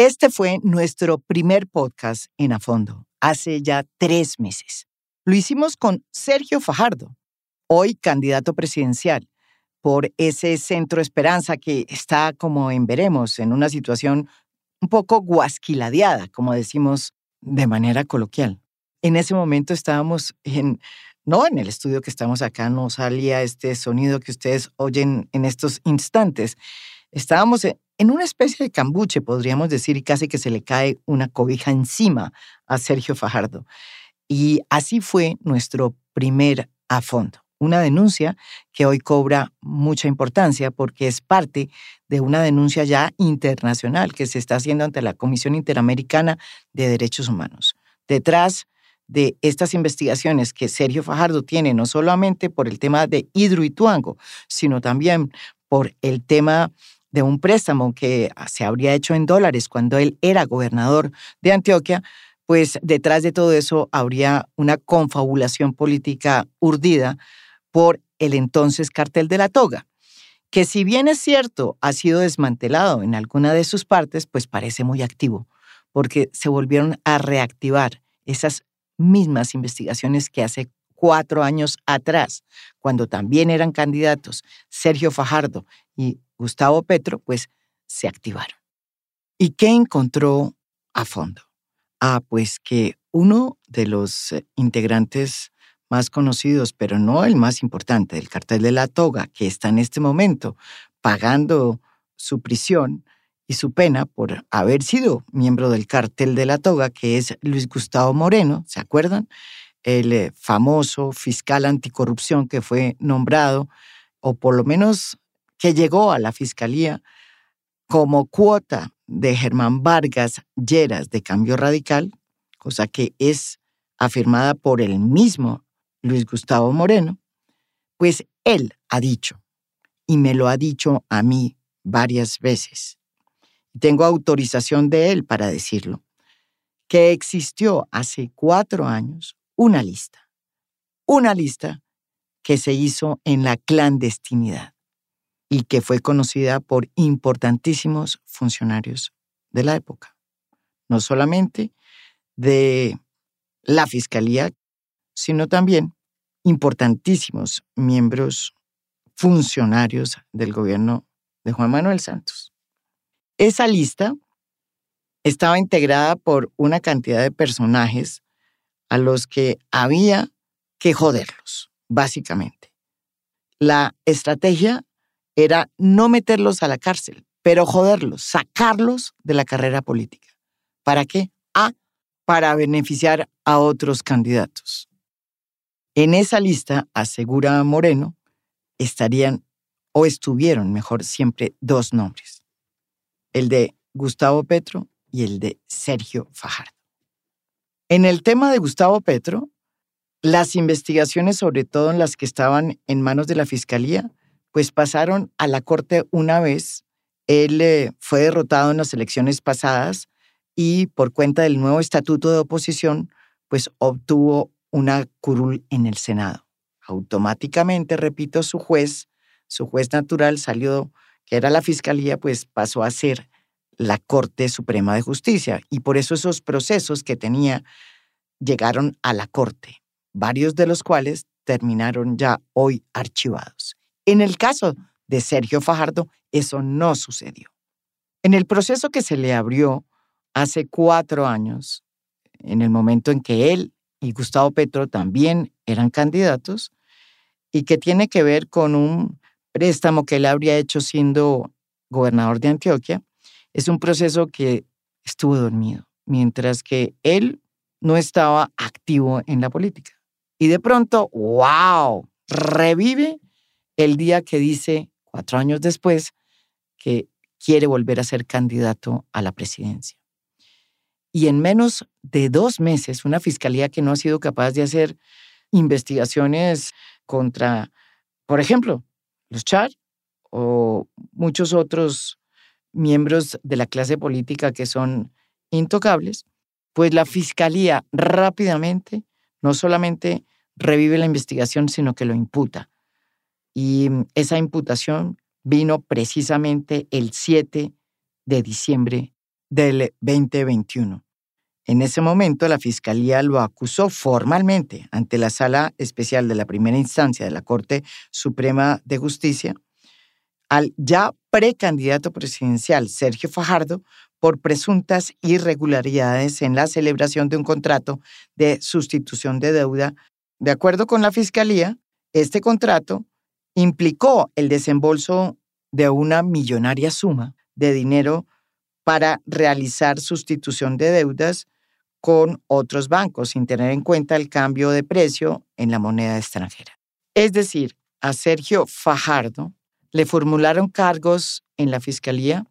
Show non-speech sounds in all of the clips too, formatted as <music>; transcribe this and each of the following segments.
Este fue nuestro primer podcast en A Fondo, hace ya tres meses. Lo hicimos con Sergio Fajardo, hoy candidato presidencial, por ese centro Esperanza que está como en veremos, en una situación un poco guasquiladeada, como decimos de manera coloquial. En ese momento estábamos en, no en el estudio que estamos acá, no salía este sonido que ustedes oyen en estos instantes. Estábamos en una especie de cambuche, podríamos decir, y casi que se le cae una cobija encima a Sergio Fajardo. Y así fue nuestro primer a fondo. Una denuncia que hoy cobra mucha importancia porque es parte de una denuncia ya internacional que se está haciendo ante la Comisión Interamericana de Derechos Humanos. Detrás de estas investigaciones que Sergio Fajardo tiene, no solamente por el tema de Hidroituango, sino también por el tema de un préstamo que se habría hecho en dólares cuando él era gobernador de Antioquia, pues detrás de todo eso habría una confabulación política urdida por el entonces cartel de la toga, que si bien es cierto ha sido desmantelado en alguna de sus partes, pues parece muy activo, porque se volvieron a reactivar esas mismas investigaciones que hace cuatro años atrás, cuando también eran candidatos Sergio Fajardo y Gustavo Petro, pues se activaron. ¿Y qué encontró a fondo? Ah, pues que uno de los eh, integrantes más conocidos, pero no el más importante, del cartel de la toga, que está en este momento pagando su prisión y su pena por haber sido miembro del cartel de la toga, que es Luis Gustavo Moreno, ¿se acuerdan? El eh, famoso fiscal anticorrupción que fue nombrado, o por lo menos que llegó a la fiscalía como cuota de Germán Vargas Lleras de Cambio Radical, cosa que es afirmada por el mismo Luis Gustavo Moreno, pues él ha dicho, y me lo ha dicho a mí varias veces, tengo autorización de él para decirlo, que existió hace cuatro años una lista, una lista que se hizo en la clandestinidad y que fue conocida por importantísimos funcionarios de la época, no solamente de la Fiscalía sino también importantísimos miembros funcionarios del gobierno de Juan Manuel Santos. Esa lista estaba integrada por una cantidad de personajes a los que había que joderlos, básicamente. La estrategia era no meterlos a la cárcel, pero joderlos, sacarlos de la carrera política. ¿Para qué? A, para beneficiar a otros candidatos. En esa lista, asegura Moreno, estarían o estuvieron, mejor, siempre dos nombres, el de Gustavo Petro y el de Sergio Fajardo. En el tema de Gustavo Petro, las investigaciones, sobre todo en las que estaban en manos de la Fiscalía, pues pasaron a la Corte una vez. Él eh, fue derrotado en las elecciones pasadas y por cuenta del nuevo estatuto de oposición, pues obtuvo una curul en el Senado. Automáticamente, repito, su juez, su juez natural salió, que era la fiscalía, pues pasó a ser la Corte Suprema de Justicia. Y por eso esos procesos que tenía llegaron a la Corte, varios de los cuales terminaron ya hoy archivados. En el caso de Sergio Fajardo, eso no sucedió. En el proceso que se le abrió hace cuatro años, en el momento en que él y Gustavo Petro también eran candidatos y que tiene que ver con un préstamo que él habría hecho siendo gobernador de Antioquia. Es un proceso que estuvo dormido, mientras que él no estaba activo en la política. Y de pronto, wow, revive el día que dice, cuatro años después, que quiere volver a ser candidato a la presidencia y en menos de dos meses una fiscalía que no ha sido capaz de hacer investigaciones contra, por ejemplo, los Char o muchos otros miembros de la clase política que son intocables, pues la fiscalía rápidamente no solamente revive la investigación, sino que lo imputa. Y esa imputación vino precisamente el 7 de diciembre del 2021. En ese momento, la Fiscalía lo acusó formalmente ante la Sala Especial de la Primera Instancia de la Corte Suprema de Justicia al ya precandidato presidencial Sergio Fajardo por presuntas irregularidades en la celebración de un contrato de sustitución de deuda. De acuerdo con la Fiscalía, este contrato implicó el desembolso de una millonaria suma de dinero para realizar sustitución de deudas con otros bancos sin tener en cuenta el cambio de precio en la moneda extranjera. Es decir, a Sergio Fajardo le formularon cargos en la fiscalía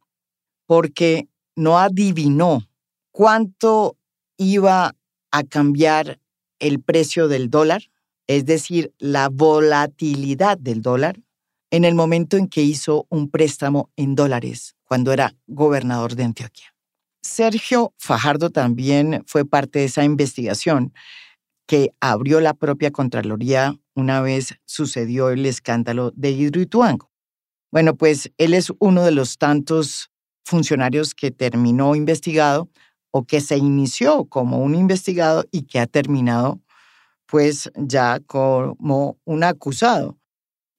porque no adivinó cuánto iba a cambiar el precio del dólar, es decir, la volatilidad del dólar, en el momento en que hizo un préstamo en dólares cuando era gobernador de Antioquia. Sergio Fajardo también fue parte de esa investigación que abrió la propia Contraloría una vez sucedió el escándalo de Hidroituango. Bueno, pues él es uno de los tantos funcionarios que terminó investigado o que se inició como un investigado y que ha terminado pues ya como un acusado.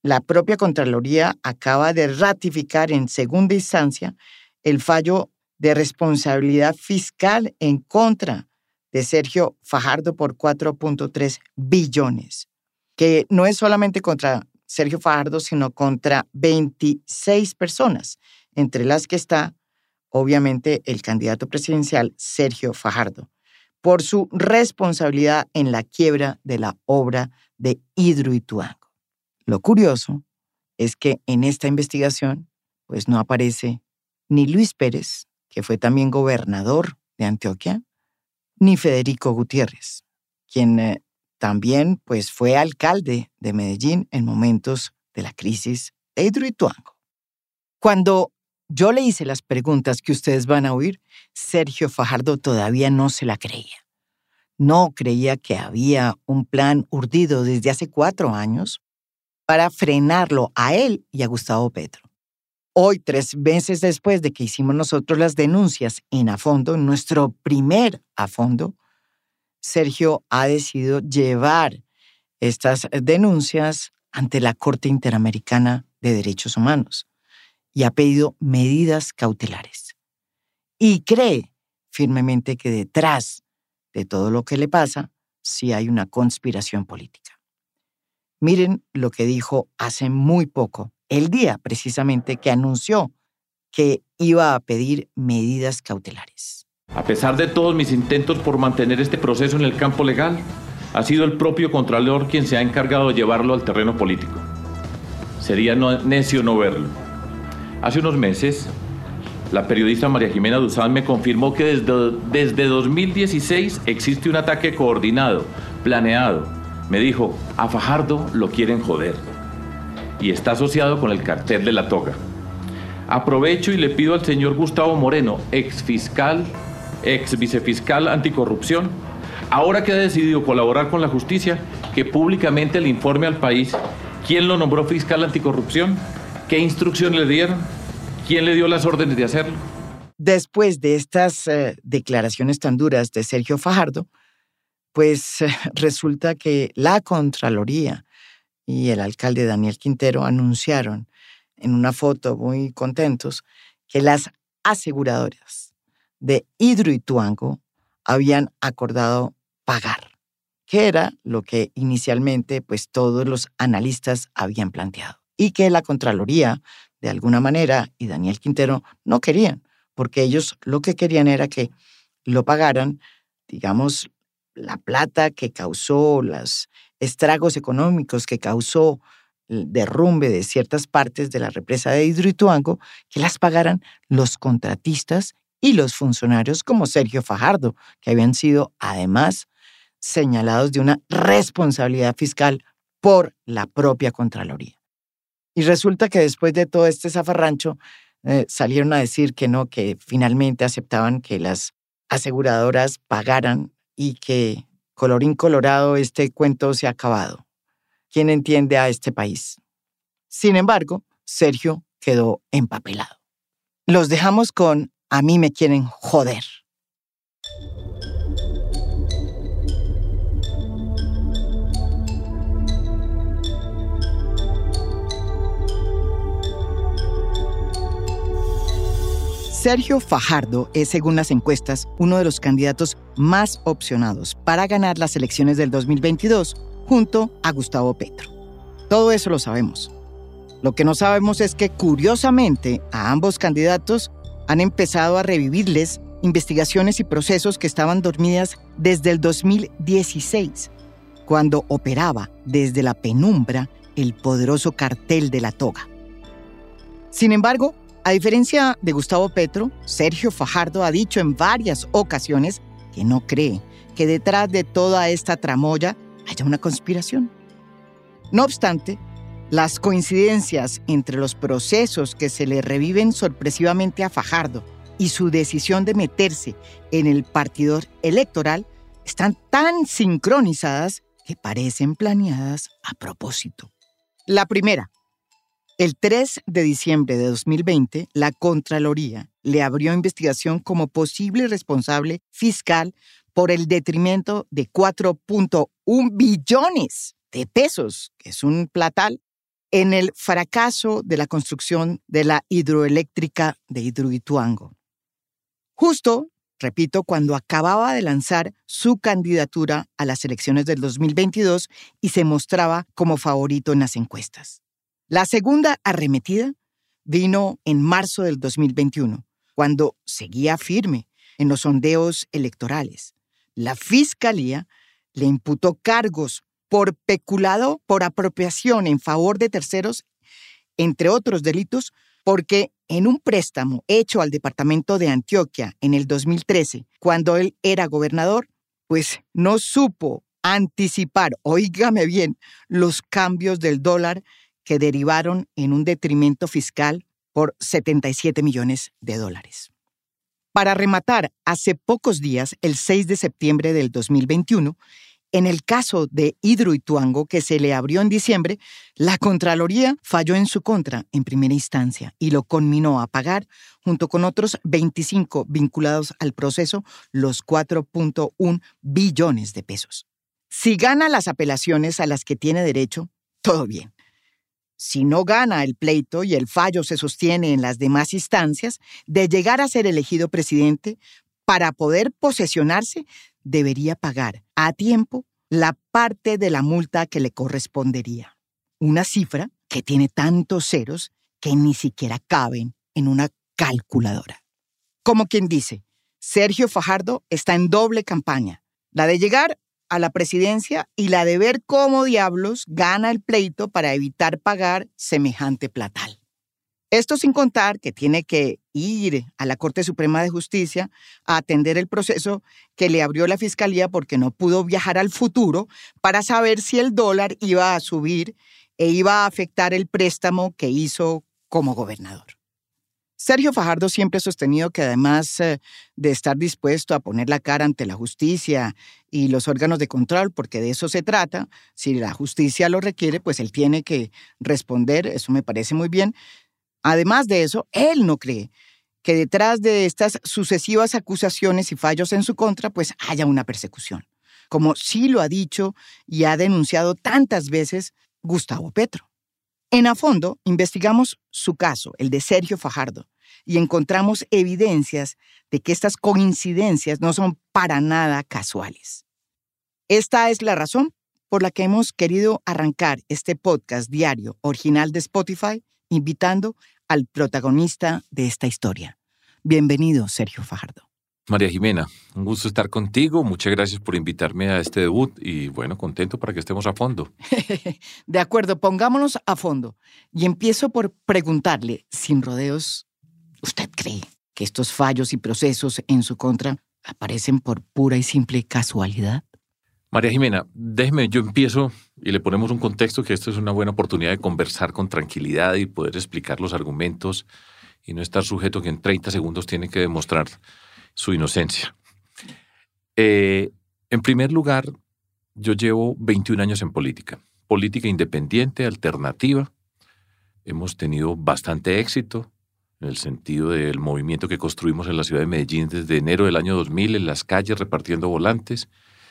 La propia Contraloría acaba de ratificar en segunda instancia el fallo de responsabilidad fiscal en contra de Sergio Fajardo por 4.3 billones, que no es solamente contra Sergio Fajardo, sino contra 26 personas, entre las que está, obviamente, el candidato presidencial Sergio Fajardo, por su responsabilidad en la quiebra de la obra de Hidroituango. Lo curioso es que en esta investigación, pues no aparece ni Luis Pérez, que fue también gobernador de Antioquia, ni Federico Gutiérrez, quien eh, también pues, fue alcalde de Medellín en momentos de la crisis de Hidroituango. Cuando yo le hice las preguntas que ustedes van a oír, Sergio Fajardo todavía no se la creía. No creía que había un plan urdido desde hace cuatro años para frenarlo a él y a Gustavo Petro. Hoy, tres meses después de que hicimos nosotros las denuncias en a fondo, nuestro primer a fondo, Sergio ha decidido llevar estas denuncias ante la Corte Interamericana de Derechos Humanos y ha pedido medidas cautelares. Y cree firmemente que detrás de todo lo que le pasa, sí hay una conspiración política. Miren lo que dijo hace muy poco el día precisamente que anunció que iba a pedir medidas cautelares. A pesar de todos mis intentos por mantener este proceso en el campo legal, ha sido el propio Contralor quien se ha encargado de llevarlo al terreno político. Sería necio no verlo. Hace unos meses, la periodista María Jimena Duzán me confirmó que desde, desde 2016 existe un ataque coordinado, planeado. Me dijo, a Fajardo lo quieren joder y está asociado con el cartel de la toga. Aprovecho y le pido al señor Gustavo Moreno, ex fiscal, ex vicefiscal anticorrupción, ahora que ha decidido colaborar con la justicia, que públicamente le informe al país quién lo nombró fiscal anticorrupción, qué instrucción le dieron, quién le dio las órdenes de hacerlo. Después de estas eh, declaraciones tan duras de Sergio Fajardo, pues eh, resulta que la Contraloría y el alcalde Daniel Quintero anunciaron en una foto muy contentos que las aseguradoras de Hidroituango habían acordado pagar, que era lo que inicialmente pues todos los analistas habían planteado y que la Contraloría de alguna manera y Daniel Quintero no querían, porque ellos lo que querían era que lo pagaran, digamos, la plata que causó las estragos económicos que causó el derrumbe de ciertas partes de la represa de Hidroituango, que las pagaran los contratistas y los funcionarios como Sergio Fajardo, que habían sido además señalados de una responsabilidad fiscal por la propia Contraloría. Y resulta que después de todo este zafarrancho, eh, salieron a decir que no, que finalmente aceptaban que las aseguradoras pagaran y que Colorín colorado, este cuento se ha acabado. ¿Quién entiende a este país? Sin embargo, Sergio quedó empapelado. Los dejamos con a mí me quieren joder. Sergio Fajardo es, según las encuestas, uno de los candidatos más opcionados para ganar las elecciones del 2022 junto a Gustavo Petro. Todo eso lo sabemos. Lo que no sabemos es que, curiosamente, a ambos candidatos han empezado a revivirles investigaciones y procesos que estaban dormidas desde el 2016, cuando operaba desde la penumbra el poderoso cartel de la toga. Sin embargo, a diferencia de Gustavo Petro, Sergio Fajardo ha dicho en varias ocasiones que no cree que detrás de toda esta tramoya haya una conspiración. No obstante, las coincidencias entre los procesos que se le reviven sorpresivamente a Fajardo y su decisión de meterse en el partidor electoral están tan sincronizadas que parecen planeadas a propósito. La primera, el 3 de diciembre de 2020, la Contraloría le abrió investigación como posible responsable fiscal por el detrimento de 4.1 billones de pesos, que es un platal, en el fracaso de la construcción de la hidroeléctrica de Hidroituango. Justo, repito, cuando acababa de lanzar su candidatura a las elecciones del 2022 y se mostraba como favorito en las encuestas. La segunda arremetida vino en marzo del 2021, cuando seguía firme en los sondeos electorales. La fiscalía le imputó cargos por peculado por apropiación en favor de terceros, entre otros delitos, porque en un préstamo hecho al departamento de Antioquia en el 2013, cuando él era gobernador, pues no supo anticipar, oígame bien, los cambios del dólar que derivaron en un detrimento fiscal por 77 millones de dólares. Para rematar, hace pocos días, el 6 de septiembre del 2021, en el caso de Hidroituango, que se le abrió en diciembre, la Contraloría falló en su contra en primera instancia y lo conminó a pagar, junto con otros 25 vinculados al proceso, los 4.1 billones de pesos. Si gana las apelaciones a las que tiene derecho, todo bien si no gana el pleito y el fallo se sostiene en las demás instancias, de llegar a ser elegido presidente, para poder posesionarse, debería pagar a tiempo la parte de la multa que le correspondería. Una cifra que tiene tantos ceros que ni siquiera caben en una calculadora. Como quien dice, Sergio Fajardo está en doble campaña, la de llegar a la presidencia y la de ver cómo diablos gana el pleito para evitar pagar semejante platal. Esto sin contar que tiene que ir a la Corte Suprema de Justicia a atender el proceso que le abrió la Fiscalía porque no pudo viajar al futuro para saber si el dólar iba a subir e iba a afectar el préstamo que hizo como gobernador. Sergio Fajardo siempre ha sostenido que además eh, de estar dispuesto a poner la cara ante la justicia y los órganos de control, porque de eso se trata, si la justicia lo requiere, pues él tiene que responder, eso me parece muy bien. Además de eso, él no cree que detrás de estas sucesivas acusaciones y fallos en su contra, pues haya una persecución, como sí lo ha dicho y ha denunciado tantas veces Gustavo Petro. En a fondo, investigamos su caso, el de Sergio Fajardo, y encontramos evidencias de que estas coincidencias no son para nada casuales. Esta es la razón por la que hemos querido arrancar este podcast diario original de Spotify, invitando al protagonista de esta historia. Bienvenido, Sergio Fajardo. María Jimena, un gusto estar contigo. Muchas gracias por invitarme a este debut y bueno, contento para que estemos a fondo. <laughs> de acuerdo, pongámonos a fondo. Y empiezo por preguntarle, sin rodeos, ¿usted cree que estos fallos y procesos en su contra aparecen por pura y simple casualidad? María Jimena, déjeme, yo empiezo y le ponemos un contexto que esto es una buena oportunidad de conversar con tranquilidad y poder explicar los argumentos y no estar sujeto que en 30 segundos tiene que demostrar su inocencia. Eh, en primer lugar, yo llevo 21 años en política, política independiente, alternativa. Hemos tenido bastante éxito en el sentido del movimiento que construimos en la ciudad de Medellín desde enero del año 2000 en las calles repartiendo volantes.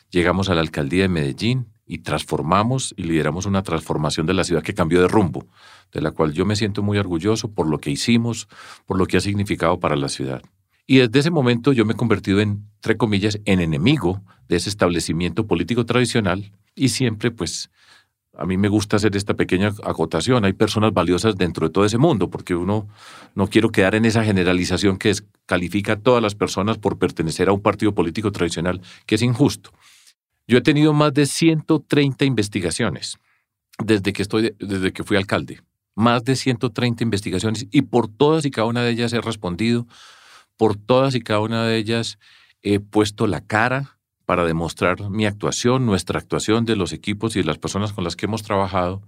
Llegamos a la alcaldía de Medellín y transformamos y lideramos una transformación de la ciudad que cambió de rumbo, de la cual yo me siento muy orgulloso por lo que hicimos, por lo que ha significado para la ciudad. Y desde ese momento yo me he convertido en, entre comillas, en enemigo de ese establecimiento político tradicional y siempre pues a mí me gusta hacer esta pequeña acotación. Hay personas valiosas dentro de todo ese mundo, porque uno no quiero quedar en esa generalización que califica a todas las personas por pertenecer a un partido político tradicional, que es injusto. Yo he tenido más de 130 investigaciones desde que, estoy, desde que fui alcalde. Más de 130 investigaciones y por todas y cada una de ellas he respondido, por todas y cada una de ellas he puesto la cara, para demostrar mi actuación, nuestra actuación de los equipos y de las personas con las que hemos trabajado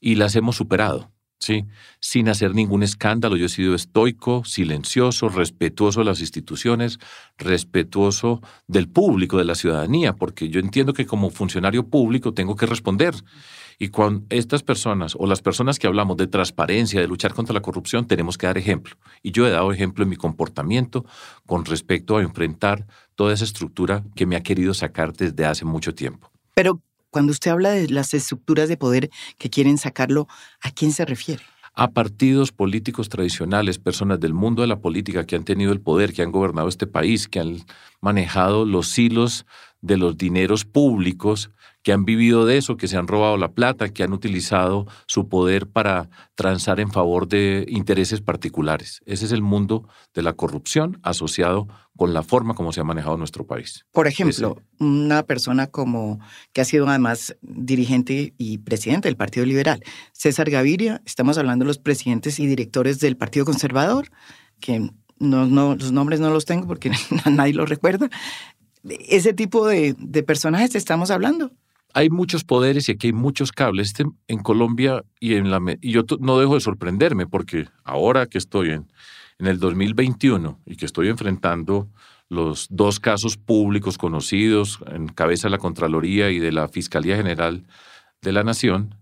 y las hemos superado. ¿sí? Sin hacer ningún escándalo. Yo he sido estoico, silencioso, respetuoso de las instituciones, respetuoso del público, de la ciudadanía, porque yo entiendo que como funcionario público tengo que responder. Y cuando estas personas o las personas que hablamos de transparencia, de luchar contra la corrupción, tenemos que dar ejemplo. Y yo he dado ejemplo en mi comportamiento con respecto a enfrentar toda esa estructura que me ha querido sacar desde hace mucho tiempo. Pero cuando usted habla de las estructuras de poder que quieren sacarlo, ¿a quién se refiere? a partidos políticos tradicionales, personas del mundo de la política que han tenido el poder, que han gobernado este país, que han manejado los hilos de los dineros públicos que han vivido de eso, que se han robado la plata, que han utilizado su poder para transar en favor de intereses particulares. Ese es el mundo de la corrupción asociado con la forma como se ha manejado nuestro país. Por ejemplo, una persona como que ha sido además dirigente y presidente del Partido Liberal, César Gaviria, estamos hablando de los presidentes y directores del Partido Conservador, que no, no, los nombres no los tengo porque <laughs> nadie los recuerda. Ese tipo de, de personajes estamos hablando hay muchos poderes y aquí hay muchos cables. Este, en Colombia y, en la, y yo no dejo de sorprenderme porque ahora que estoy en, en el 2021 y que estoy enfrentando los dos casos públicos conocidos en cabeza de la Contraloría y de la Fiscalía General de la Nación,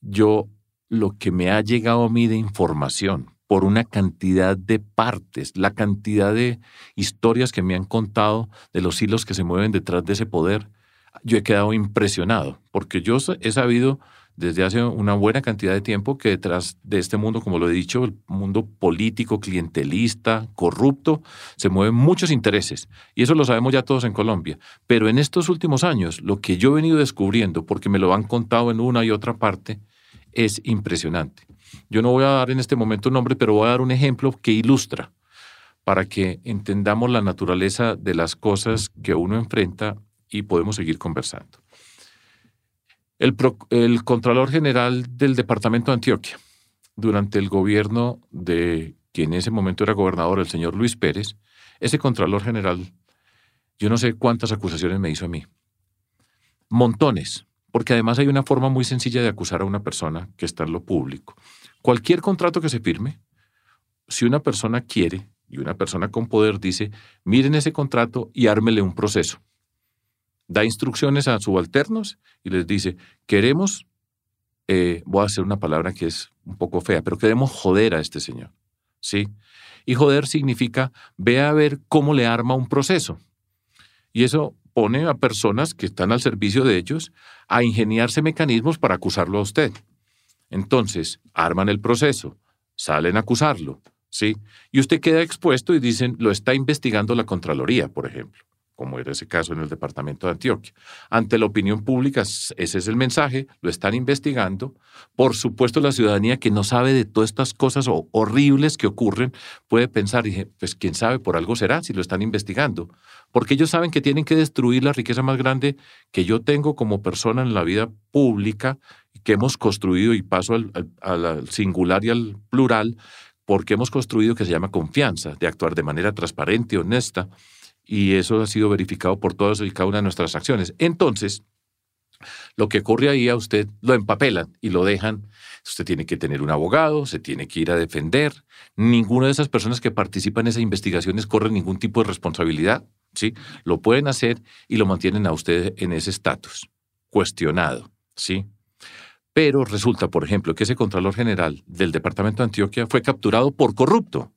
yo lo que me ha llegado a mí de información por una cantidad de partes, la cantidad de historias que me han contado de los hilos que se mueven detrás de ese poder, yo he quedado impresionado, porque yo he sabido desde hace una buena cantidad de tiempo que detrás de este mundo, como lo he dicho, el mundo político, clientelista, corrupto, se mueven muchos intereses. Y eso lo sabemos ya todos en Colombia. Pero en estos últimos años, lo que yo he venido descubriendo, porque me lo han contado en una y otra parte, es impresionante. Yo no voy a dar en este momento un nombre, pero voy a dar un ejemplo que ilustra para que entendamos la naturaleza de las cosas que uno enfrenta y podemos seguir conversando. El, el, Contralor General del Departamento de Antioquia, durante el gobierno de quien en ese momento era gobernador, el señor Luis Pérez, ese Contralor General, yo no sé cuántas acusaciones me hizo a mí. Montones, porque además hay una forma muy sencilla de acusar a una persona que está en lo público. Cualquier contrato que se firme, si una persona quiere y una persona con poder dice, miren ese contrato y ármele un proceso da instrucciones a subalternos y les dice, queremos, eh, voy a hacer una palabra que es un poco fea, pero queremos joder a este señor. ¿Sí? Y joder significa, ve a ver cómo le arma un proceso. Y eso pone a personas que están al servicio de ellos a ingeniarse mecanismos para acusarlo a usted. Entonces, arman el proceso, salen a acusarlo, ¿sí? Y usted queda expuesto y dicen, lo está investigando la Contraloría, por ejemplo como era ese caso en el departamento de Antioquia. Ante la opinión pública, ese es el mensaje, lo están investigando. Por supuesto, la ciudadanía que no sabe de todas estas cosas horribles que ocurren puede pensar, pues quién sabe, por algo será si lo están investigando. Porque ellos saben que tienen que destruir la riqueza más grande que yo tengo como persona en la vida pública, que hemos construido, y paso al, al singular y al plural, porque hemos construido que se llama confianza, de actuar de manera transparente, honesta, y eso ha sido verificado por todas y cada una de nuestras acciones. Entonces, lo que ocurre ahí a usted lo empapelan y lo dejan. Usted tiene que tener un abogado, se tiene que ir a defender. Ninguna de esas personas que participan en esas investigaciones corre ningún tipo de responsabilidad. ¿sí? Lo pueden hacer y lo mantienen a usted en ese estatus, cuestionado. ¿sí? Pero resulta, por ejemplo, que ese Contralor General del Departamento de Antioquia fue capturado por corrupto,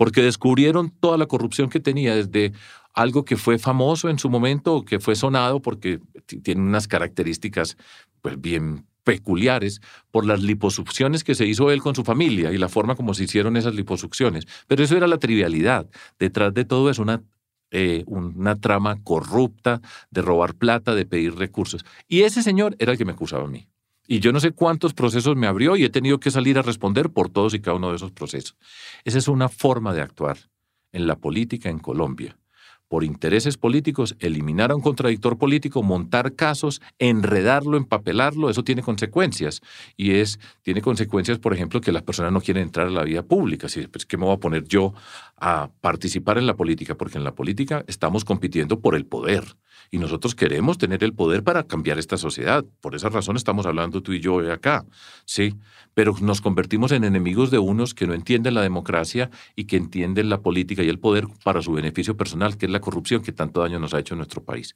porque descubrieron toda la corrupción que tenía desde algo que fue famoso en su momento, que fue sonado porque tiene unas características pues bien peculiares por las liposucciones que se hizo él con su familia y la forma como se hicieron esas liposucciones. Pero eso era la trivialidad. Detrás de todo es una, eh, una trama corrupta de robar plata, de pedir recursos. Y ese señor era el que me acusaba a mí. Y yo no sé cuántos procesos me abrió y he tenido que salir a responder por todos y cada uno de esos procesos. Esa es una forma de actuar en la política en Colombia por intereses políticos, eliminar a un contradictor político, montar casos, enredarlo, empapelarlo, eso tiene consecuencias. Y es, tiene consecuencias, por ejemplo, que las personas no quieren entrar a la vida pública. Así, pues, ¿qué me voy a poner yo a participar en la política? Porque en la política estamos compitiendo por el poder. Y nosotros queremos tener el poder para cambiar esta sociedad. Por esa razón estamos hablando tú y yo acá. Sí, pero nos convertimos en enemigos de unos que no entienden la democracia y que entienden la política y el poder para su beneficio personal, que es la corrupción que tanto daño nos ha hecho en nuestro país.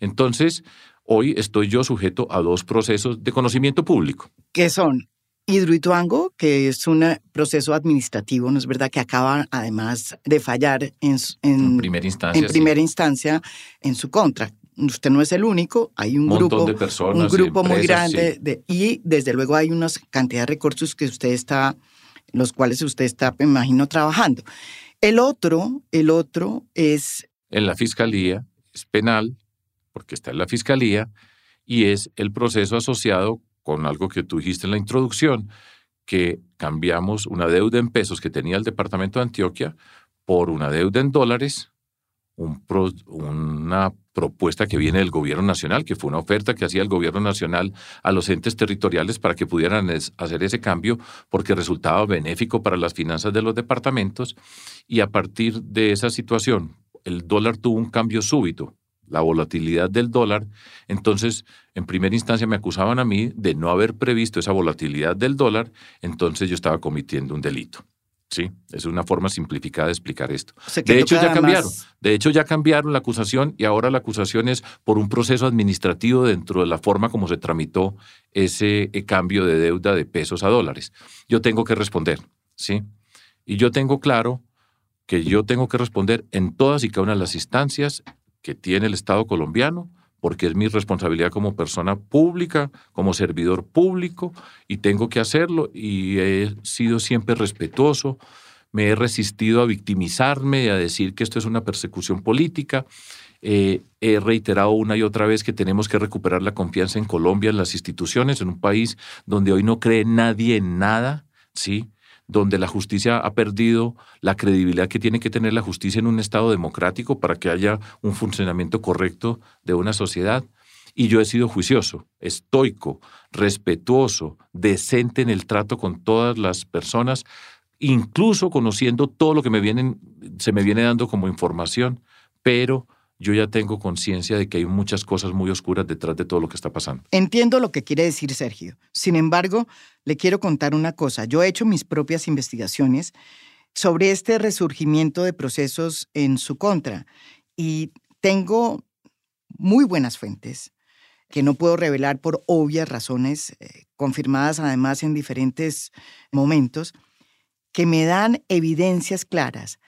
Entonces, hoy estoy yo sujeto a dos procesos de conocimiento público. ¿Qué son? Hidroituango, que es un proceso administrativo, ¿no es verdad? Que acaba además de fallar en, en, primera instancia. En primera instancia en su contra. Usted no es el único, hay un, grupo, de personas un grupo muy grande de, y desde luego hay una cantidad de recursos que usted está, los cuales usted está, me imagino, trabajando. El otro, el otro es en la fiscalía, es penal, porque está en la fiscalía, y es el proceso asociado con algo que tú dijiste en la introducción, que cambiamos una deuda en pesos que tenía el departamento de Antioquia por una deuda en dólares, una propuesta que viene del gobierno nacional, que fue una oferta que hacía el gobierno nacional a los entes territoriales para que pudieran hacer ese cambio porque resultaba benéfico para las finanzas de los departamentos y a partir de esa situación el dólar tuvo un cambio súbito la volatilidad del dólar, entonces en primera instancia me acusaban a mí de no haber previsto esa volatilidad del dólar, entonces yo estaba cometiendo un delito. Sí, es una forma simplificada de explicar esto. de hecho, ya cambiaron. De hecho, ya cambiaron la acusación y ahora la acusación es por un proceso administrativo dentro de la forma como se tramitó ese eh, cambio de deuda de pesos a dólares. Yo tengo que responder, ¿sí? Y yo tengo claro que yo tengo que responder en todas y cada una de las instancias que tiene el Estado colombiano, porque es mi responsabilidad como persona pública, como servidor público, y tengo que hacerlo, y he sido siempre respetuoso, me he resistido a victimizarme, a decir que esto es una persecución política. Eh, he reiterado una y otra vez que tenemos que recuperar la confianza en Colombia, en las instituciones, en un país donde hoy no cree nadie en nada, ¿sí? Donde la justicia ha perdido la credibilidad que tiene que tener la justicia en un Estado democrático para que haya un funcionamiento correcto de una sociedad. Y yo he sido juicioso, estoico, respetuoso, decente en el trato con todas las personas, incluso conociendo todo lo que me vienen, se me viene dando como información, pero yo ya tengo conciencia de que hay muchas cosas muy oscuras detrás de todo lo que está pasando. Entiendo lo que quiere decir Sergio. Sin embargo, le quiero contar una cosa. Yo he hecho mis propias investigaciones sobre este resurgimiento de procesos en su contra y tengo muy buenas fuentes que no puedo revelar por obvias razones, eh, confirmadas además en diferentes momentos, que me dan evidencias claras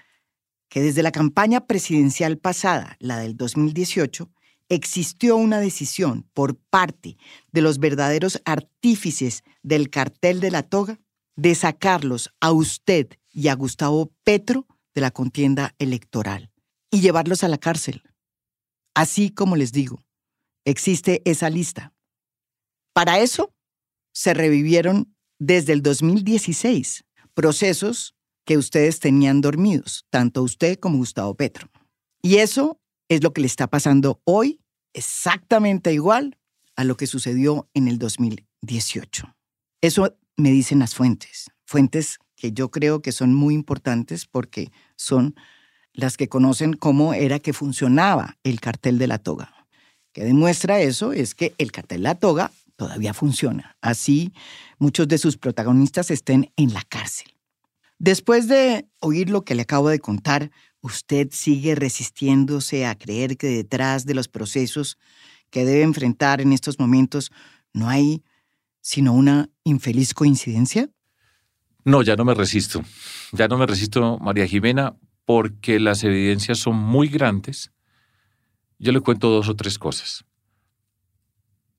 que desde la campaña presidencial pasada, la del 2018, existió una decisión por parte de los verdaderos artífices del cartel de la toga de sacarlos a usted y a Gustavo Petro de la contienda electoral y llevarlos a la cárcel. Así como les digo, existe esa lista. Para eso se revivieron desde el 2016 procesos que ustedes tenían dormidos, tanto usted como Gustavo Petro. Y eso es lo que le está pasando hoy, exactamente igual a lo que sucedió en el 2018. Eso me dicen las fuentes, fuentes que yo creo que son muy importantes porque son las que conocen cómo era que funcionaba el cartel de la toga. Que demuestra eso es que el cartel de la toga todavía funciona. Así muchos de sus protagonistas estén en la cárcel. Después de oír lo que le acabo de contar, usted sigue resistiéndose a creer que detrás de los procesos que debe enfrentar en estos momentos no hay sino una infeliz coincidencia? No, ya no me resisto. Ya no me resisto, María Jimena, porque las evidencias son muy grandes. Yo le cuento dos o tres cosas.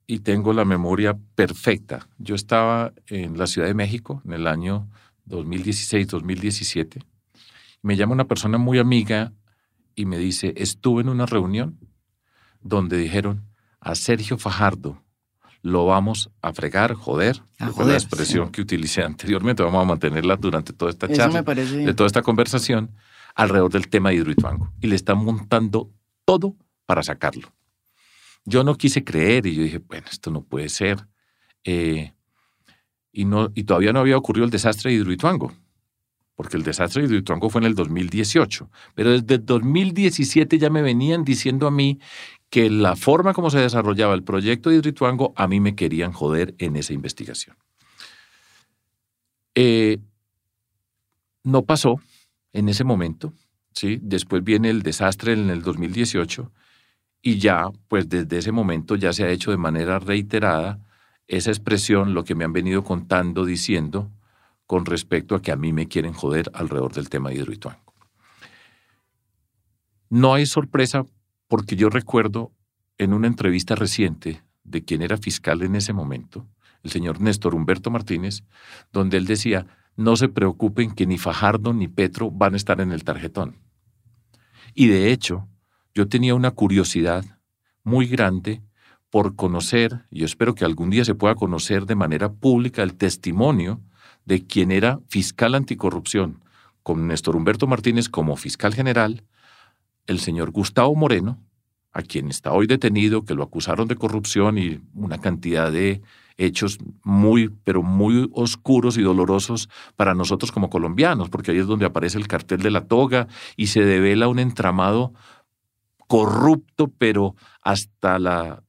Y tengo la memoria perfecta. Yo estaba en la Ciudad de México en el año 2016-2017. Me llama una persona muy amiga y me dice, estuve en una reunión donde dijeron a Sergio Fajardo, lo vamos a fregar, joder, a la expresión que utilicé anteriormente, vamos a mantenerla durante toda esta charla, de toda esta conversación, alrededor del tema de Hidroituango. Y le están montando todo para sacarlo. Yo no quise creer y yo dije, bueno, esto no puede ser. Eh, y, todavía no había ocurrido el desastre de Hidroituango, porque el desastre de Hidroituango fue en el 2018. Pero desde el 2017 ya me venían diciendo a mí que la forma como se desarrollaba el proyecto de Hidroituango, a mí me querían joder en esa investigación. Eh, no pasó en ese momento, ¿sí? Después viene el desastre en el 2018 y ya, pues desde ese momento ya se ha hecho de manera reiterada esa expresión, lo que me han venido contando, diciendo, con respecto a que a mí me quieren joder alrededor del tema de Hidroituango. No hay sorpresa porque yo recuerdo en una entrevista reciente de quien era fiscal en ese momento, el señor Néstor Humberto Martínez, donde él decía, no se preocupen que ni Fajardo ni Petro van a estar en el tarjetón. Y de hecho, yo tenía una curiosidad muy grande por conocer, yo espero que algún día se pueda conocer de manera pública el testimonio de quien era fiscal anticorrupción, con Néstor Humberto Martínez como fiscal general, el señor Gustavo Moreno, a quien está hoy detenido, que lo acusaron de corrupción y una cantidad de hechos muy, pero muy oscuros y dolorosos para nosotros como colombianos, porque ahí es donde aparece el cartel de la toga y se devela un entramado corrupto, pero hasta la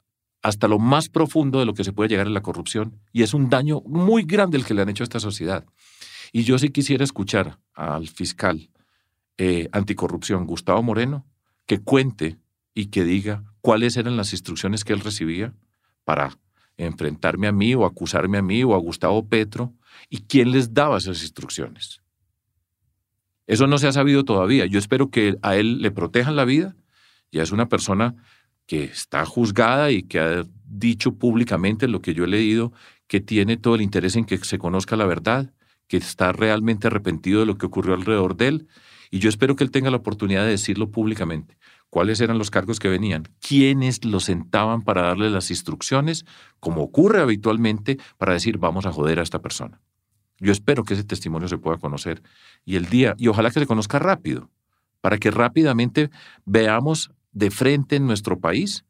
hasta lo más profundo de lo que se puede llegar en la corrupción, y es un daño muy grande el que le han hecho a esta sociedad. Y yo sí quisiera escuchar al fiscal eh, anticorrupción, Gustavo Moreno, que cuente y que diga cuáles eran las instrucciones que él recibía para enfrentarme a mí o acusarme a mí o a Gustavo Petro y quién les daba esas instrucciones. Eso no se ha sabido todavía. Yo espero que a él le protejan la vida. Ya es una persona que está juzgada y que ha dicho públicamente lo que yo he leído, que tiene todo el interés en que se conozca la verdad, que está realmente arrepentido de lo que ocurrió alrededor de él. Y yo espero que él tenga la oportunidad de decirlo públicamente. ¿Cuáles eran los cargos que venían? ¿Quiénes lo sentaban para darle las instrucciones, como ocurre habitualmente, para decir vamos a joder a esta persona? Yo espero que ese testimonio se pueda conocer y el día, y ojalá que se conozca rápido, para que rápidamente veamos de frente en nuestro país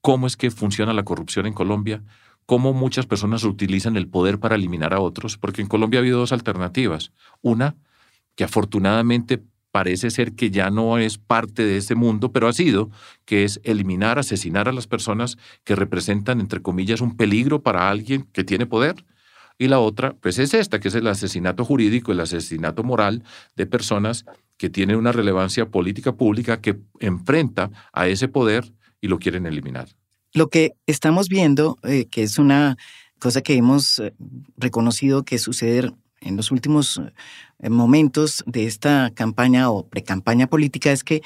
cómo es que funciona la corrupción en Colombia, cómo muchas personas utilizan el poder para eliminar a otros, porque en Colombia ha habido dos alternativas. Una, que afortunadamente parece ser que ya no es parte de ese mundo, pero ha sido, que es eliminar, asesinar a las personas que representan, entre comillas, un peligro para alguien que tiene poder. Y la otra, pues es esta, que es el asesinato jurídico, el asesinato moral de personas que tiene una relevancia política pública que enfrenta a ese poder y lo quieren eliminar. Lo que estamos viendo, eh, que es una cosa que hemos eh, reconocido que sucede en los últimos eh, momentos de esta campaña o precampaña política, es que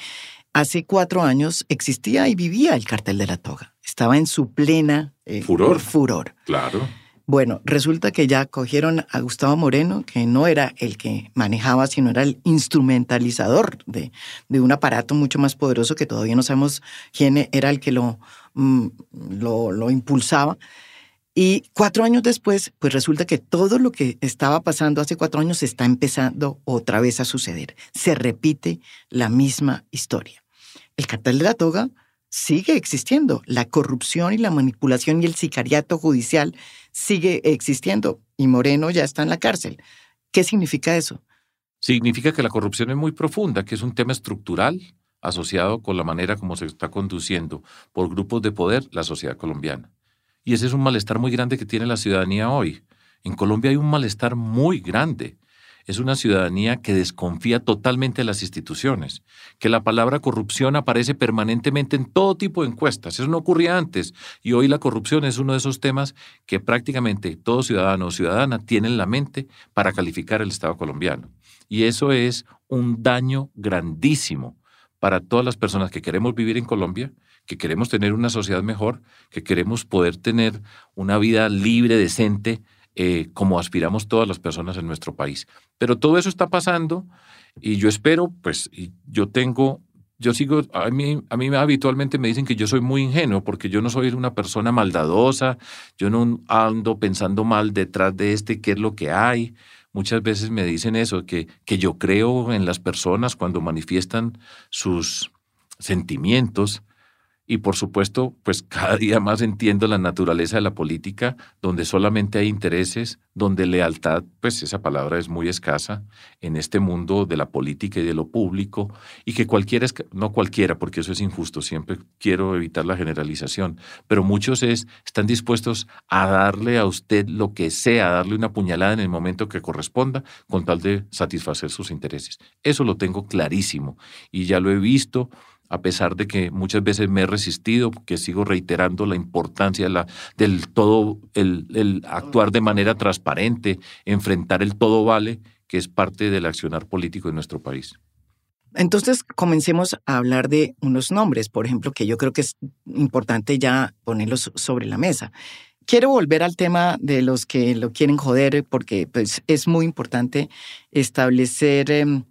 hace cuatro años existía y vivía el cartel de la toga. Estaba en su plena furor. furor. Claro. Bueno, resulta que ya cogieron a Gustavo Moreno, que no era el que manejaba, sino era el instrumentalizador de, un aparato mucho más poderoso que todavía no sabemos quién era el que lo, mm, lo, lo impulsaba. Y cuatro años después, pues resulta que todo lo que estaba pasando hace cuatro años está empezando otra vez a suceder. Se repite la misma historia. El cartel de la toga sigue existiendo. La corrupción y la manipulación y el sicariato judicial sigue existiendo y Moreno ya está en la cárcel. ¿Qué significa eso? Significa que la corrupción es muy profunda, que es un tema estructural asociado con la manera como se está conduciendo por grupos de poder la sociedad colombiana. Y ese es un malestar muy grande que tiene la ciudadanía hoy. En Colombia hay un malestar muy grande es una ciudadanía que desconfía totalmente de las instituciones, que la palabra corrupción aparece permanentemente en todo tipo de encuestas. Eso no ocurría antes y hoy la corrupción es uno de esos temas que prácticamente todo ciudadano o ciudadana tiene en la mente para calificar el Estado colombiano. Y eso es un daño grandísimo para todas las personas que queremos vivir en Colombia, que queremos tener una sociedad mejor, que queremos poder tener una vida libre, decente, eh, como aspiramos todas las personas en nuestro país. Pero todo eso está pasando y yo espero, pues, yo tengo, yo sigo, a mí, a mí habitualmente me dicen que yo soy muy ingenuo porque yo no soy una persona maldadosa, yo no ando pensando mal detrás de este, qué es lo que hay. Muchas veces me dicen eso, que, que yo creo en las personas cuando manifiestan sus sentimientos, y por supuesto, pues <laughs> cada día más entiendo la naturaleza de la política, donde solamente hay intereses, donde lealtad, pues esa palabra es muy escasa en este mundo de la política y de lo público, y que cualquiera, no cualquiera, porque eso es injusto, siempre quiero evitar la generalización, pero muchos es, están dispuestos a darle a usted lo que sea, a darle una puñalada en el momento que corresponda, con tal de satisfacer sus intereses. Eso lo tengo clarísimo y ya lo he visto a pesar de que muchas veces me he resistido, que sigo reiterando la importancia la, del todo, el, actuar de manera transparente, enfrentar el todo vale, que es parte del accionar político de nuestro país. Entonces, comencemos a hablar de unos nombres, por ejemplo, que yo creo que es importante ya ponerlos sobre la mesa. Quiero volver al tema de los que lo quieren joder, porque pues, es muy importante establecer em,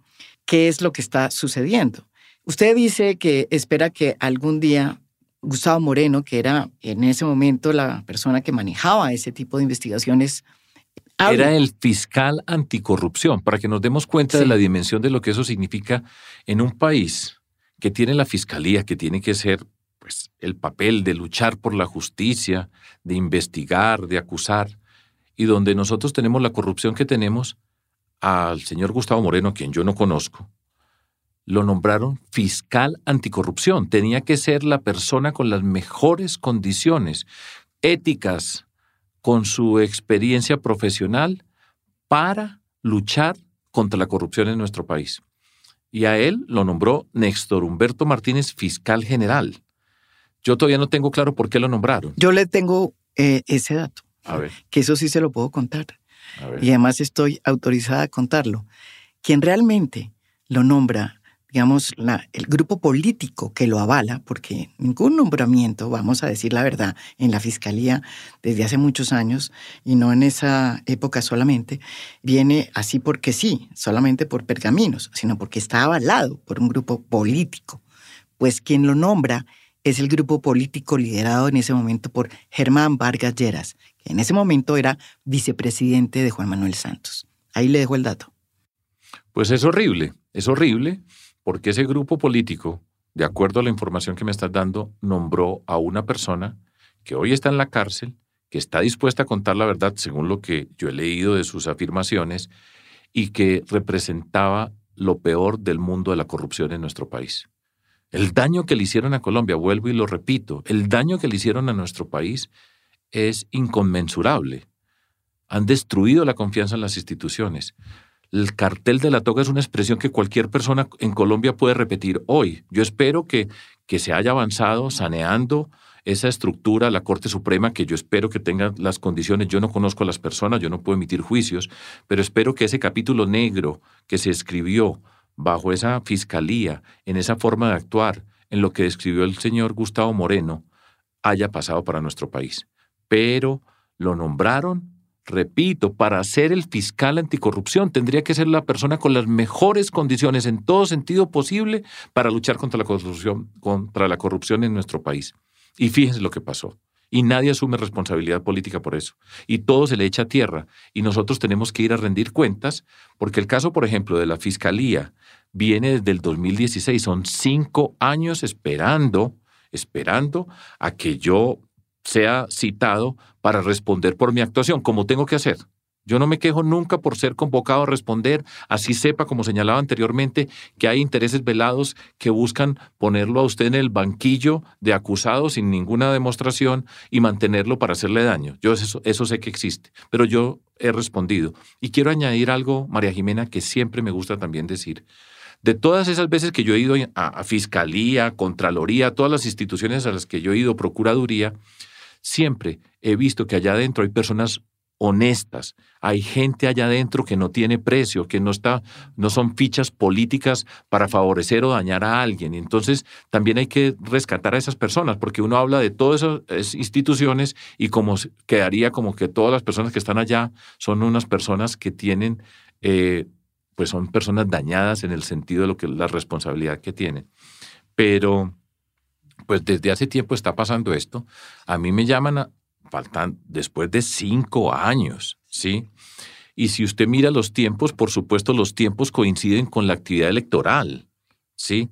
qué es lo que está sucediendo. Usted dice que espera que algún día Gustavo Moreno, que era en ese momento la persona que manejaba ese tipo de investigaciones, Era el fiscal anticorrupción, para que nos demos cuenta de la dimensión de lo que eso significa en un país que tiene la fiscalía, que tiene que ser pues, el papel de luchar por la justicia, de investigar, de acusar, y donde nosotros tenemos la corrupción que tenemos al señor Gustavo Moreno, quien yo no conozco, lo nombraron fiscal anticorrupción. Tenía que ser la persona con las mejores condiciones éticas, con su experiencia profesional, para luchar contra la corrupción en nuestro país. Y a él lo nombró Néstor Humberto Martínez fiscal general. Yo todavía no tengo claro por qué lo nombraron. Yo le tengo eh, ese dato. A ver. Que eso sí se lo puedo contar. Y además estoy autorizada a contarlo. Quien realmente lo nombra digamos, el grupo político que lo avala, porque ningún nombramiento, vamos a decir la verdad, en la Fiscalía desde hace muchos años, y no en esa época solamente, viene así porque sí, solamente por pergaminos, sino porque está avalado por un grupo político. Pues quien lo nombra es el grupo político liderado en ese momento por Germán Vargas Lleras, que en ese momento era vicepresidente de Juan Manuel Santos. Ahí le dejo el dato. Pues es horrible, es horrible porque ese grupo político, de acuerdo a la información que me estás dando, nombró a una persona que hoy está en la cárcel, que está dispuesta a contar la verdad según lo que yo he leído de sus afirmaciones y que representaba lo peor del mundo de la corrupción en nuestro país. El daño que le hicieron a Colombia, vuelvo y lo repito, el daño que le hicieron a nuestro país es inconmensurable. Han destruido la confianza en las instituciones. El cartel de la toga es una expresión que cualquier persona en Colombia puede repetir hoy. Yo espero que, que se haya avanzado saneando esa estructura, la Corte Suprema, que yo espero que tenga las condiciones. Yo no conozco a las personas, yo no puedo emitir juicios, pero espero que ese capítulo negro que se escribió bajo esa fiscalía, en esa forma de actuar, en lo que describió el señor Gustavo Moreno, haya pasado para nuestro país. Pero lo nombraron Repito, para ser el fiscal anticorrupción tendría que ser la persona con las mejores condiciones en todo sentido posible para luchar contra la corrupción, contra la corrupción en nuestro país. Y fíjense lo que pasó. Y nadie asume responsabilidad política por eso. Y todo se le echa a tierra. Y nosotros tenemos que ir a rendir cuentas, porque el caso, por ejemplo, de la Fiscalía viene desde el 2016. Son cinco años esperando, esperando a que yo sea citado para responder por mi actuación, como tengo que hacer. Yo no me quejo nunca por ser convocado a responder, así sepa, como señalaba anteriormente, que hay intereses velados que buscan ponerlo a usted en el banquillo de acusado sin ninguna demostración y mantenerlo para hacerle daño. Yo eso, eso sé que existe, pero yo he respondido. Y quiero añadir algo, María Jimena, que siempre me gusta también decir. De todas esas veces que yo he ido a, Fiscalía, Contraloría, todas las instituciones a las que yo he ido, Procuraduría, siempre he visto que allá adentro hay personas honestas. Hay gente allá adentro que no tiene precio, que no está, no son fichas políticas para favorecer o dañar a alguien. Entonces, también hay que rescatar a esas personas, porque uno habla de todas esas instituciones y como quedaría como que todas las personas que están allá son unas personas que tienen, eh, pues son personas dañadas en el sentido de lo que la responsabilidad que tienen. Pero, pues desde hace tiempo está pasando esto. A mí me llaman faltan después de cinco años, ¿sí? Y si usted mira los tiempos, por supuesto, los tiempos coinciden con la actividad electoral, ¿sí?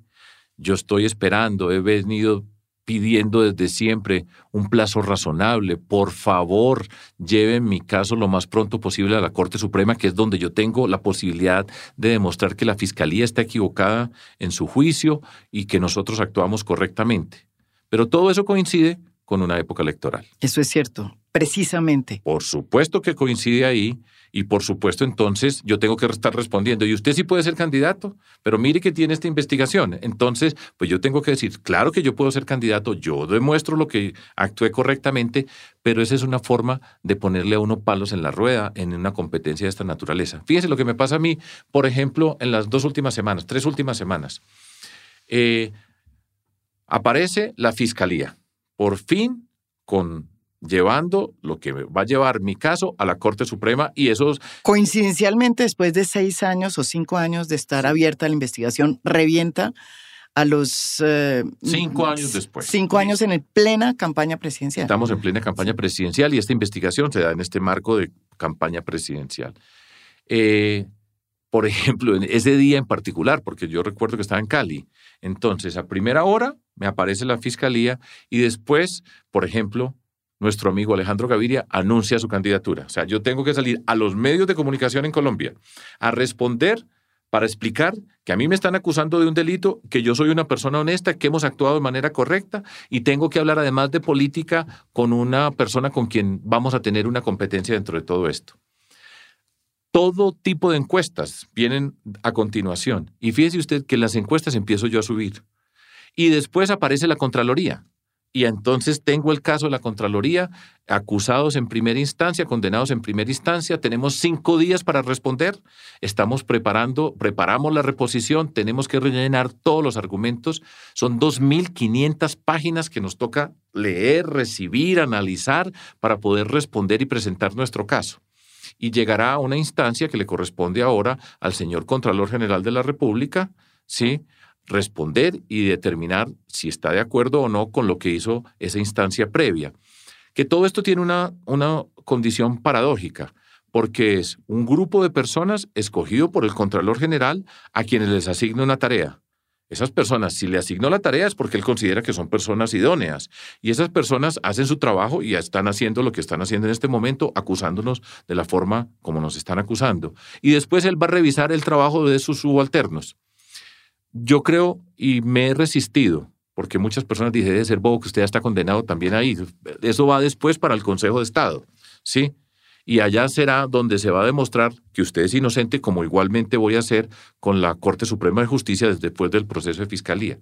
Yo estoy esperando, he venido pidiendo desde siempre un plazo razonable. Por favor, lleven mi caso lo más pronto posible a la Corte Suprema, que es donde yo tengo la posibilidad de demostrar que la Fiscalía está equivocada en su juicio y que nosotros actuamos correctamente. Pero todo eso coincide con una época electoral. Eso es cierto, precisamente. Por supuesto que coincide ahí y por supuesto entonces yo tengo que estar respondiendo. Y usted sí puede ser candidato, pero mire que tiene esta investigación. Entonces, pues yo tengo que decir, claro que yo puedo ser candidato, yo demuestro lo que actué correctamente, pero esa es una forma de ponerle a uno palos en la rueda en una competencia de esta naturaleza. Fíjense lo que me pasa a mí, por ejemplo, en las dos últimas semanas, tres últimas semanas. Eh, aparece la fiscalía por fin con llevando lo que va a llevar mi caso a la Corte Suprema y eso... Coincidencialmente, después de seis años o cinco años de estar abierta la investigación, revienta a los... Eh, cinco años después. Cinco años en plena campaña presidencial. Estamos en plena campaña presidencial y esta investigación se da en este marco de campaña presidencial. Eh, por ejemplo, en ese día en particular, porque yo recuerdo que estaba en Cali, entonces a primera hora me aparece la fiscalía y después, por ejemplo, nuestro amigo Alejandro Gaviria anuncia su candidatura. O sea, yo tengo que salir a los medios de comunicación en Colombia a responder para explicar que a mí me están acusando de un delito, que yo soy una persona honesta, que hemos actuado de manera correcta y tengo que hablar además de política con una persona con quien vamos a tener una competencia dentro de todo esto. Todo tipo de encuestas vienen a continuación. Y fíjese usted que las encuestas empiezo yo a subir. Y después aparece la Contraloría. Y entonces tengo el caso de la Contraloría, acusados en primera instancia, condenados en primera instancia. Tenemos cinco días para responder. Estamos preparando, preparamos la reposición, tenemos que rellenar todos los argumentos. Son 2.500 páginas que nos toca leer, recibir, analizar para poder responder y presentar nuestro caso. Y llegará a una instancia que le corresponde ahora al señor Contralor General de la República, ¿sí? Responder y determinar si está de acuerdo o no con lo que hizo esa instancia previa. Que todo esto tiene una, una condición paradójica, porque es un grupo de personas escogido por el Contralor General a quienes les asigna una tarea. Esas personas, si le asignó la tarea es porque él considera que son personas idóneas. Y esas personas hacen su trabajo y están haciendo lo que están haciendo en este momento, acusándonos de la forma como nos están acusando. Y después él va a revisar el trabajo de sus subalternos. Yo creo y me he resistido, porque muchas personas dicen, de ser bobo que usted ya está condenado también ahí. Eso va después para el Consejo de Estado, ¿sí? Y allá será donde se va a demostrar que usted es inocente, como igualmente voy a hacer con la Corte Suprema de Justicia después del proceso de fiscalía.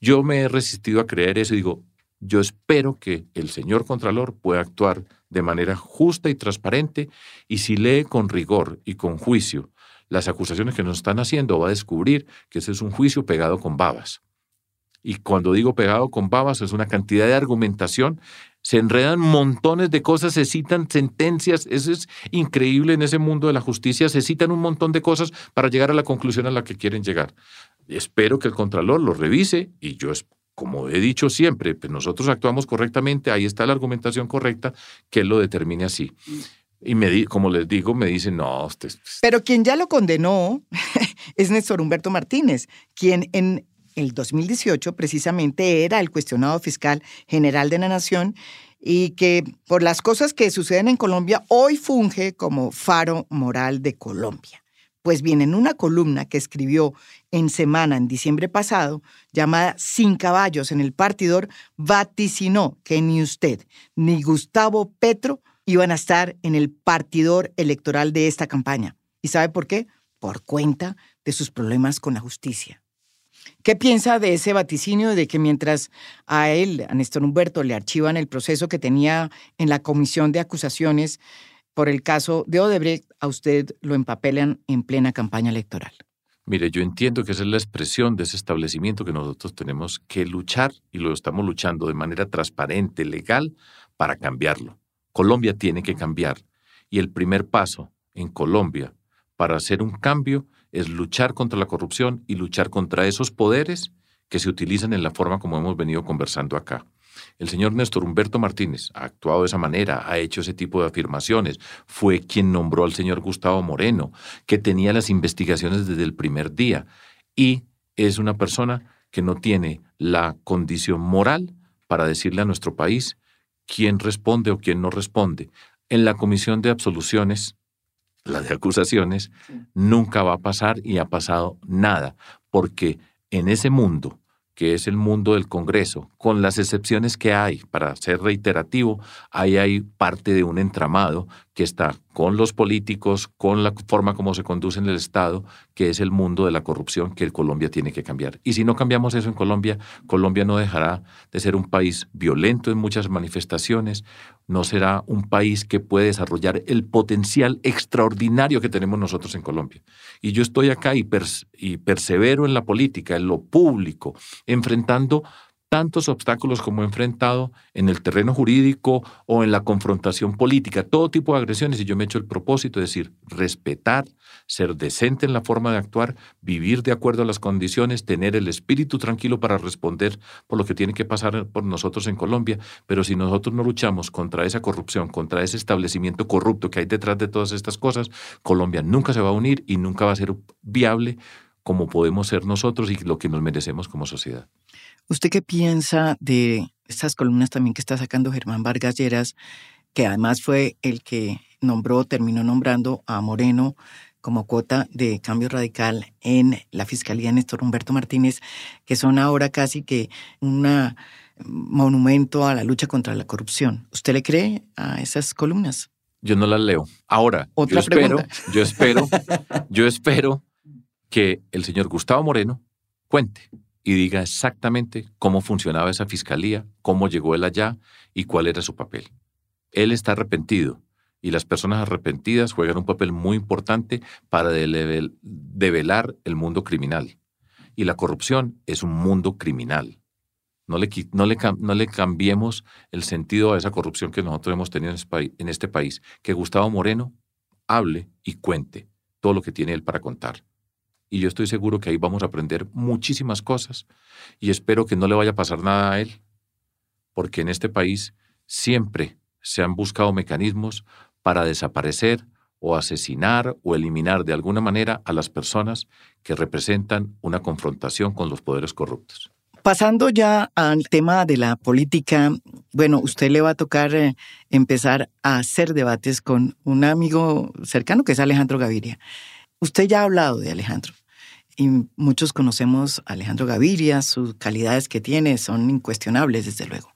Yo me he resistido a creer eso y digo, yo espero que el señor Contralor pueda actuar de manera justa y transparente y si lee con rigor y con juicio las acusaciones que nos están haciendo, va a descubrir que ese es un juicio pegado con babas. Y cuando digo pegado con babas, es una cantidad de argumentación, se enredan montones de cosas, se citan sentencias, eso es increíble en ese mundo de la justicia, se citan un montón de cosas para llegar a la conclusión a la que quieren llegar. Espero que el Contralor lo revise y yo, como he dicho siempre, pues nosotros actuamos correctamente, ahí está la argumentación correcta, que él lo determine así. Y me como les digo, me dicen, no, usted... Pero quien ya lo condenó <laughs> es Néstor Humberto Martínez, quien en el 2018 precisamente era el cuestionado fiscal general de la Nación y que por las cosas que suceden en Colombia hoy funge como faro moral de Colombia. Pues bien, en una columna que escribió en Semana en diciembre pasado, llamada Sin caballos en el partidor, vaticinó que ni usted ni Gustavo Petro iban a estar en el partidor electoral de esta campaña. ¿Y sabe por qué? Por cuenta de sus problemas con la justicia. ¿Qué piensa de ese vaticinio de que mientras a él, a Néstor Humberto, le archivan el proceso que tenía en la comisión de acusaciones por el caso de Odebrecht, a usted lo empapelan en plena campaña electoral. Mire, yo entiendo que esa es la expresión de ese establecimiento que nosotros tenemos que luchar y lo estamos luchando de manera transparente, legal, para cambiarlo. Colombia tiene que cambiar y el primer paso en Colombia para hacer un cambio es luchar contra la corrupción y luchar contra esos poderes que se utilizan en la forma como hemos venido conversando acá. El señor Néstor Humberto Martínez ha actuado de esa manera, ha hecho ese tipo de afirmaciones, fue quien nombró al señor Gustavo Moreno, que tenía las investigaciones desde el primer día y es una persona que no tiene la condición moral para decirle a nuestro país quién responde o quién no responde. En la comisión de absoluciones, la de acusaciones, nunca va a pasar y ha pasado nada, porque en ese mundo que es el mundo del Congreso, con las excepciones que hay, para ser reiterativo, ahí hay parte de un entramado que está con los políticos, con la forma como se conduce en el Estado, que es el mundo de la corrupción que Colombia tiene que cambiar. Y si no cambiamos eso en Colombia, Colombia no dejará de ser un país violento en muchas manifestaciones, no será un país que puede desarrollar el potencial extraordinario que tenemos nosotros en Colombia. Y yo estoy acá y, y persevero en la política, en lo público, enfrentando tantos obstáculos como he enfrentado en el terreno jurídico o en la confrontación política, todo tipo de agresiones, y yo me he hecho el propósito de decir, respetar, ser decente en la forma de actuar, vivir de acuerdo a las condiciones, tener el espíritu tranquilo para responder por lo que tiene que pasar por nosotros en Colombia, pero si nosotros no luchamos contra esa corrupción, contra ese establecimiento corrupto que hay detrás de todas estas cosas, Colombia nunca se va a unir y nunca va a ser viable como podemos ser nosotros y lo que nos merecemos como sociedad. ¿Usted qué piensa de estas columnas también que está sacando Germán Vargas Lleras, que además fue el que nombró, terminó nombrando a Moreno como cuota de cambio radical en la Fiscalía Néstor Humberto Martínez, que son ahora casi que un monumento a la lucha contra la corrupción. ¿Usted le cree a esas columnas? Yo no las leo. Ahora, ¿Otra yo espero, yo <laughs> espero, yo espero que el señor Gustavo Moreno cuente y diga exactamente cómo funcionaba esa fiscalía, cómo llegó él allá y cuál era su papel. Él está arrepentido y las personas arrepentidas juegan un papel muy importante para develar el mundo criminal. Y la corrupción es un mundo criminal. No le, no, le, no le, cambiemos el sentido a esa corrupción que nosotros hemos tenido en este país. Que Gustavo Moreno hable y cuente todo lo que tiene él para contar y yo estoy seguro que ahí vamos a aprender muchísimas cosas y espero que no le vaya a pasar nada a él, porque en este país siempre se han buscado mecanismos para desaparecer o asesinar o eliminar de alguna manera a las personas que representan una confrontación con los poderes corruptos. Pasando ya al tema de la política, bueno, usted le va a tocar eh, empezar a hacer debates con un amigo cercano que es Alejandro Gaviria. Usted ya ha hablado de Alejandro y muchos conocemos a Alejandro Gaviria, sus calidades que tiene son incuestionables, desde luego.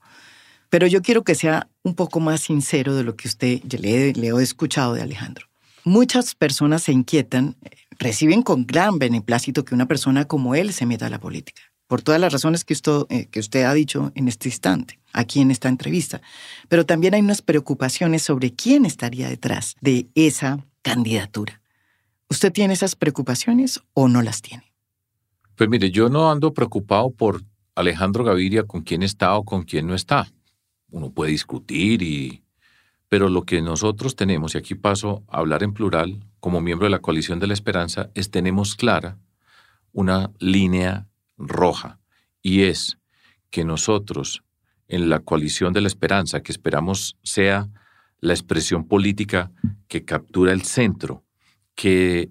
Pero yo quiero que sea un poco más sincero de lo que usted le, le he escuchado de Alejandro. Muchas personas se inquietan, reciben con gran beneplácito que una persona como él se meta a la política, por todas las razones que usted, eh, que usted ha dicho en este instante, aquí en esta entrevista. Pero también hay unas preocupaciones sobre quién estaría detrás de esa candidatura. ¿Usted tiene esas preocupaciones o no las tiene? Pues mire, yo no ando preocupado por Alejandro Gaviria con quién está o con quién no está. Uno puede discutir y... Pero lo que nosotros tenemos, y aquí paso a hablar en plural, como miembro de la coalición de la esperanza, es tenemos clara una línea roja, y es que nosotros, en la coalición de la esperanza, que esperamos sea la expresión política que captura el centro que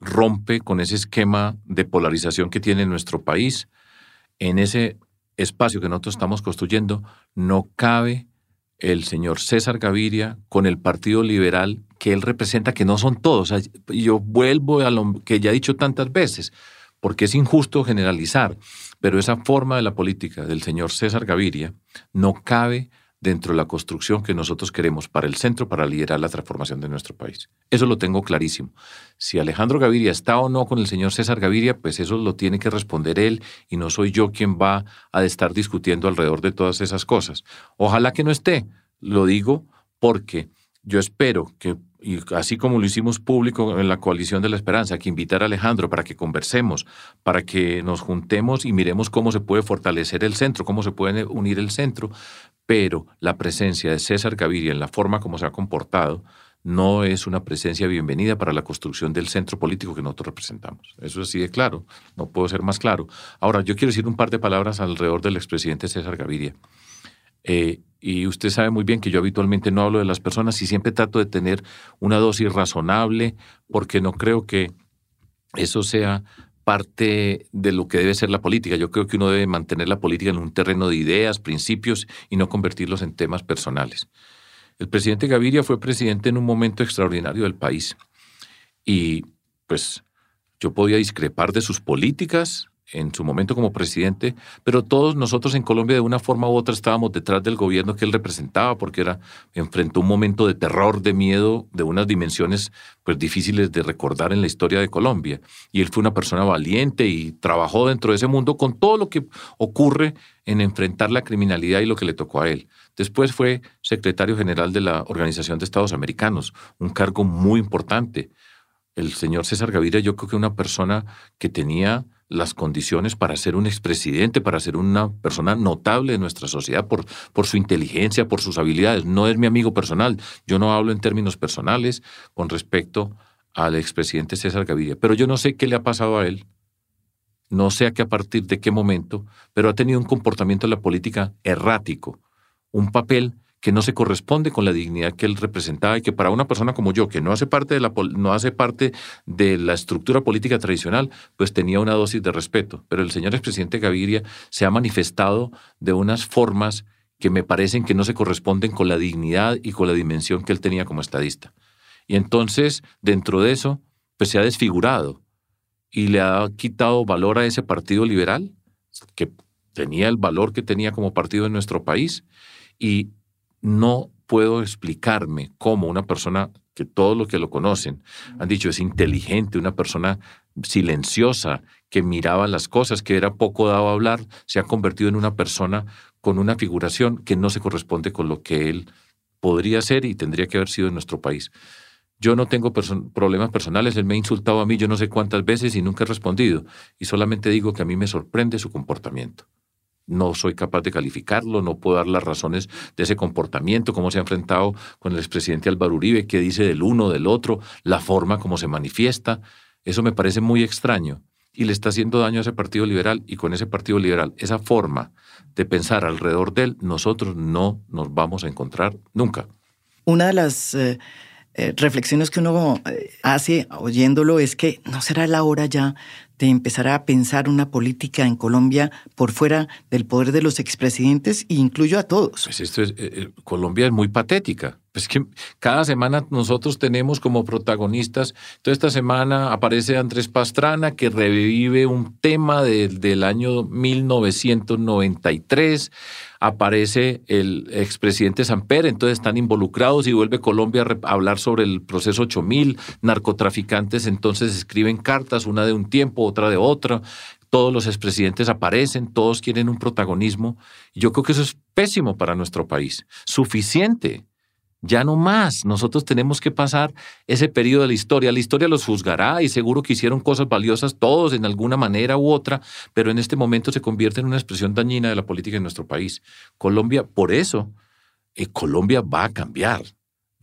rompe con ese esquema de polarización que tiene nuestro país. En ese espacio que nosotros estamos construyendo no cabe el señor César Gaviria con el Partido Liberal que él representa, que no son todos. Yo vuelvo a lo que ya he dicho tantas veces, porque es injusto generalizar, pero esa forma de la política del señor César Gaviria no cabe dentro de la construcción que nosotros queremos para el centro para liderar la transformación de nuestro país. Eso lo tengo clarísimo. Si Alejandro Gaviria está o no con el señor César Gaviria, pues eso lo tiene que responder él y no soy yo quien va a estar discutiendo alrededor de todas esas cosas. Ojalá que no esté, lo digo porque yo espero que y así como lo hicimos público en la coalición de la esperanza, que invitar a Alejandro para que conversemos, para que nos juntemos y miremos cómo se puede fortalecer el centro, cómo se puede unir el centro, pero la presencia de César Gaviria en la forma como se ha comportado no es una presencia bienvenida para la construcción del centro político que nosotros representamos. Eso es así de claro, no puedo ser más claro. Ahora, yo quiero decir un par de palabras alrededor del expresidente César Gaviria. Eh, y usted sabe muy bien que yo habitualmente no hablo de las personas y siempre trato de tener una dosis razonable porque no creo que eso sea parte de lo que debe ser la política. Yo creo que uno debe mantener la política en un terreno de ideas, principios y no convertirlos en temas personales. El presidente Gaviria fue presidente en un momento extraordinario del país y pues yo podía discrepar de sus políticas, en su momento como presidente, pero todos nosotros en Colombia de una forma u otra estábamos detrás del gobierno que él representaba, porque era, enfrentó un momento de terror, de miedo, de unas dimensiones pues difíciles de recordar en la historia de Colombia. Y él fue una persona valiente y trabajó dentro de ese mundo con todo lo que ocurre en enfrentar la criminalidad y lo que le tocó a él. Después fue secretario general de la Organización de Estados Americanos, un cargo muy importante. El señor César Gaviria yo creo que una persona que tenía las condiciones para ser un expresidente, para ser una persona notable de nuestra sociedad por, por su inteligencia, por sus habilidades. No es mi amigo personal. Yo no hablo en términos personales con respecto al expresidente César Gaviria. Pero yo no sé qué le ha pasado a él. No sé a qué a partir de qué momento, pero ha tenido un comportamiento en la política errático, un papel que no se corresponde con la dignidad que él representaba y que para una persona como yo, que no hace parte de la, no hace parte de la estructura política tradicional, pues tenía una dosis de respeto. Pero el señor expresidente Gaviria se ha manifestado de unas formas que me parecen que no se corresponden con la dignidad y con la dimensión que él tenía como estadista. Y entonces, dentro de eso, pues se ha desfigurado y le ha quitado valor a ese partido liberal, que tenía el valor que tenía como partido en nuestro país, y no puedo explicarme cómo una persona que todos los que lo conocen han dicho es inteligente, una persona silenciosa, que miraba las cosas, que era poco dado a hablar, se ha convertido en una persona con una figuración que no se corresponde con lo que él podría ser y tendría que haber sido en nuestro país. Yo no tengo problemas personales, él me ha insultado a mí yo no sé cuántas veces y nunca he respondido. Y solamente digo que a mí me sorprende su comportamiento no soy capaz de calificarlo, no puedo dar las razones de ese comportamiento, cómo se ha enfrentado con el expresidente Álvaro Uribe, qué dice del uno, del otro, la forma como se manifiesta. Eso me parece muy extraño y le está haciendo daño a ese Partido Liberal y con ese Partido Liberal, esa forma de pensar alrededor de él, nosotros no nos vamos a encontrar nunca. Una de las eh, eh, reflexiones que uno eh, hace oyéndolo es que no será la hora ya de empezar a pensar una política en Colombia por fuera del poder de los expresidentes e incluyo a todos. Pues esto es, Colombia es muy patética. Pues que cada semana nosotros tenemos como protagonistas, toda esta semana aparece Andrés Pastrana que revive un tema del año 1993 aparece el expresidente Samper, entonces están involucrados y vuelve Colombia a hablar sobre el proceso 8000, narcotraficantes entonces escriben cartas, una de un tiempo, otra de otra, todos los expresidentes aparecen, todos quieren un protagonismo, yo creo que eso es pésimo para nuestro país, suficiente ya no más. Nosotros tenemos que pasar ese periodo de la historia. La historia los juzgará y seguro que hicieron cosas valiosas todos en alguna manera u otra, pero en este momento se convierte en una expresión dañina de la política en nuestro país. Colombia, por eso, eh, Colombia va a cambiar.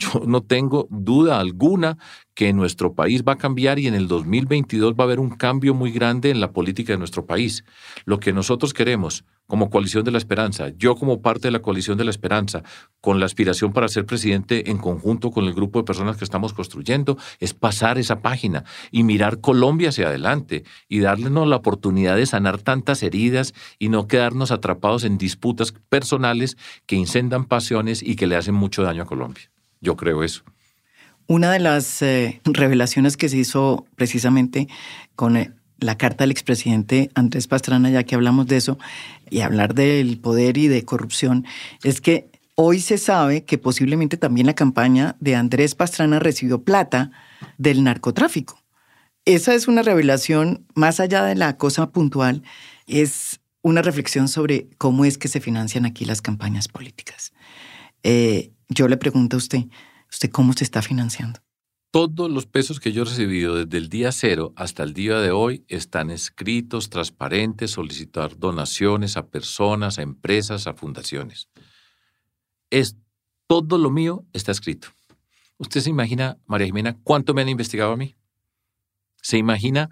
Yo no tengo duda alguna que nuestro país va a cambiar y en el 2022 va a haber un cambio muy grande en la política de nuestro país. Lo que nosotros queremos como coalición de la esperanza, yo como parte de la coalición de la esperanza, con la aspiración para ser presidente en conjunto con el grupo de personas que estamos construyendo, es pasar esa página y mirar Colombia hacia adelante y darles la oportunidad de sanar tantas heridas y no quedarnos atrapados en disputas personales que incendan pasiones y que le hacen mucho daño a Colombia. Yo creo eso. Una de las eh, revelaciones que se hizo precisamente con eh, la carta del expresidente Andrés Pastrana, ya que hablamos de eso, y hablar del poder y de corrupción, es que hoy se sabe que posiblemente también la campaña de Andrés Pastrana recibió plata del narcotráfico. Esa es una revelación, más allá de la cosa puntual, es una reflexión sobre cómo es que se financian aquí las campañas políticas. Eh, yo le pregunto a usted, ¿usted cómo se está financiando? Todos los pesos que yo he recibido desde el día cero hasta el día de hoy están escritos, transparentes, solicitar donaciones a personas, a empresas, a fundaciones. Es todo lo mío está escrito. ¿Usted se imagina, María Jimena, cuánto me han investigado a mí? ¿Se imagina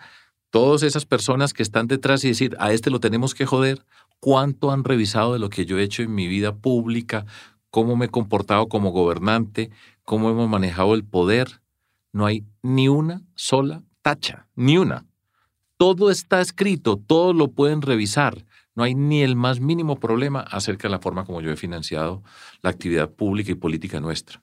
todas esas personas que están detrás y decir, a este lo tenemos que joder? ¿Cuánto han revisado de lo que yo he hecho en mi vida pública? Cómo me he comportado como gobernante, cómo hemos manejado el poder. No hay ni una sola tacha, ni una. Todo está escrito, todo lo pueden revisar. No hay ni el más mínimo problema acerca de la forma como yo he financiado la actividad pública y política nuestra.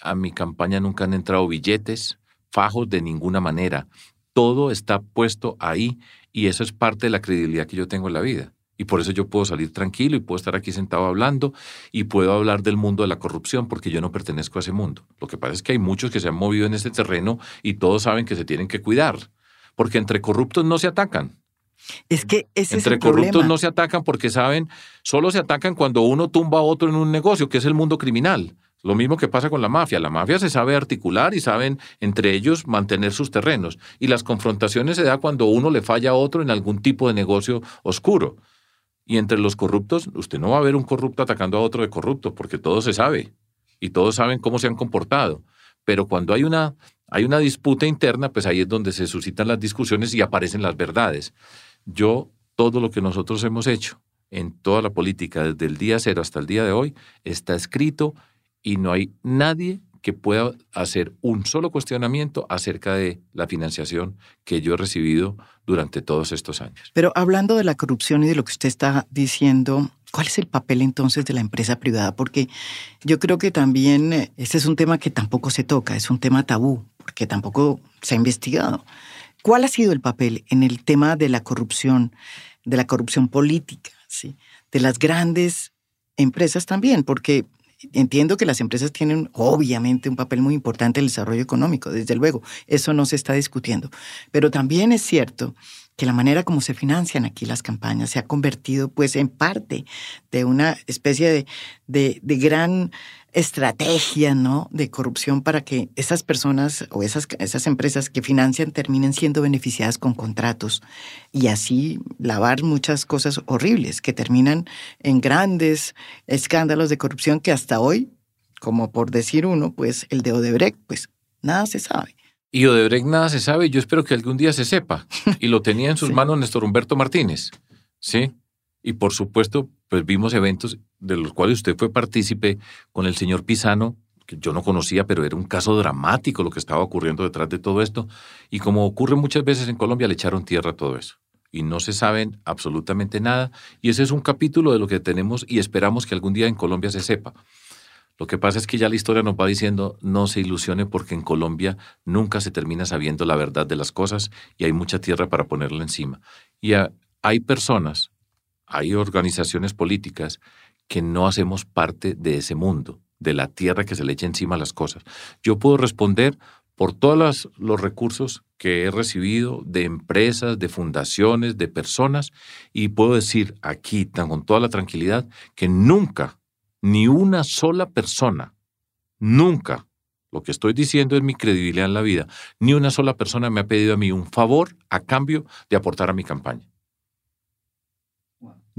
A mi campaña nunca han entrado billetes, fajos de ninguna manera. Todo está puesto ahí y eso es parte de la credibilidad que yo tengo en la vida. Y por eso yo puedo salir tranquilo y puedo estar aquí sentado hablando y puedo hablar del mundo de la corrupción porque yo no pertenezco a ese mundo. Lo que pasa es que hay muchos que se han movido en ese terreno y todos saben que se tienen que cuidar, porque entre corruptos no se atacan. Es que ese entre es el corruptos problema. no se atacan porque saben, solo se atacan cuando uno tumba a otro en un negocio, que es el mundo criminal. Lo mismo que pasa con la mafia. La mafia se sabe articular y saben entre ellos mantener sus terrenos. Y las confrontaciones se da cuando uno le falla a otro en algún tipo de negocio oscuro. Y entre los corruptos, usted no va a ver un corrupto atacando a otro de corrupto, porque todo se sabe y todos saben cómo se han comportado. Pero cuando hay una, hay una disputa interna, pues ahí es donde se suscitan las discusiones y aparecen las verdades. Yo, todo lo que nosotros hemos hecho en toda la política, desde el día cero hasta el día de hoy, está escrito y no hay nadie que pueda hacer un solo cuestionamiento acerca de la financiación que yo he recibido durante todos estos años. Pero hablando de la corrupción y de lo que usted está diciendo, ¿cuál es el papel entonces de la empresa privada? Porque yo creo que también este es un tema que tampoco se toca, es un tema tabú, porque tampoco se ha investigado. ¿Cuál ha sido el papel en el tema de la corrupción, de la corrupción política, ¿sí? de las grandes empresas también? Porque entiendo que las empresas tienen obviamente un papel muy importante en el desarrollo económico, desde luego, eso no se está discutiendo. Pero también es cierto que la manera como se financian aquí las campañas se ha convertido pues en parte de una especie de, de, de gran estrategia ¿no? de corrupción para que esas personas o esas, esas empresas que financian terminen siendo beneficiadas con contratos y así lavar muchas cosas horribles que terminan en grandes escándalos de corrupción que hasta hoy, como por decir uno, pues el de Odebrecht, pues nada se sabe. Y Odebrecht nada se sabe, yo espero que algún día se sepa. Y lo tenía en sus Sí. manos Néstor Humberto Martínez. ¿Sí? Y por supuesto, pues vimos eventos de los cuales usted fue partícipe con el señor Pisano, que yo no conocía, pero era un caso dramático lo que estaba ocurriendo detrás de todo esto. Y como ocurre muchas veces en Colombia, le echaron tierra a todo eso. Y no se saben absolutamente nada. Y ese es un capítulo de lo que tenemos y esperamos que algún día en Colombia se sepa. Lo que pasa es que ya la historia nos va diciendo no se ilusione porque en Colombia nunca se termina sabiendo la verdad de las cosas y hay mucha tierra para ponerla encima. Y hay personas, hay organizaciones políticas que no hacemos parte de ese mundo, de la tierra que se le echa encima las cosas. Yo puedo responder por todos los recursos que he recibido de empresas, de fundaciones, de personas, y puedo decir aquí, con toda la tranquilidad, que nunca ni una sola persona, nunca, lo que estoy diciendo es mi credibilidad en la vida, ni una sola persona me ha pedido a mí un favor a cambio de aportar a mi campaña.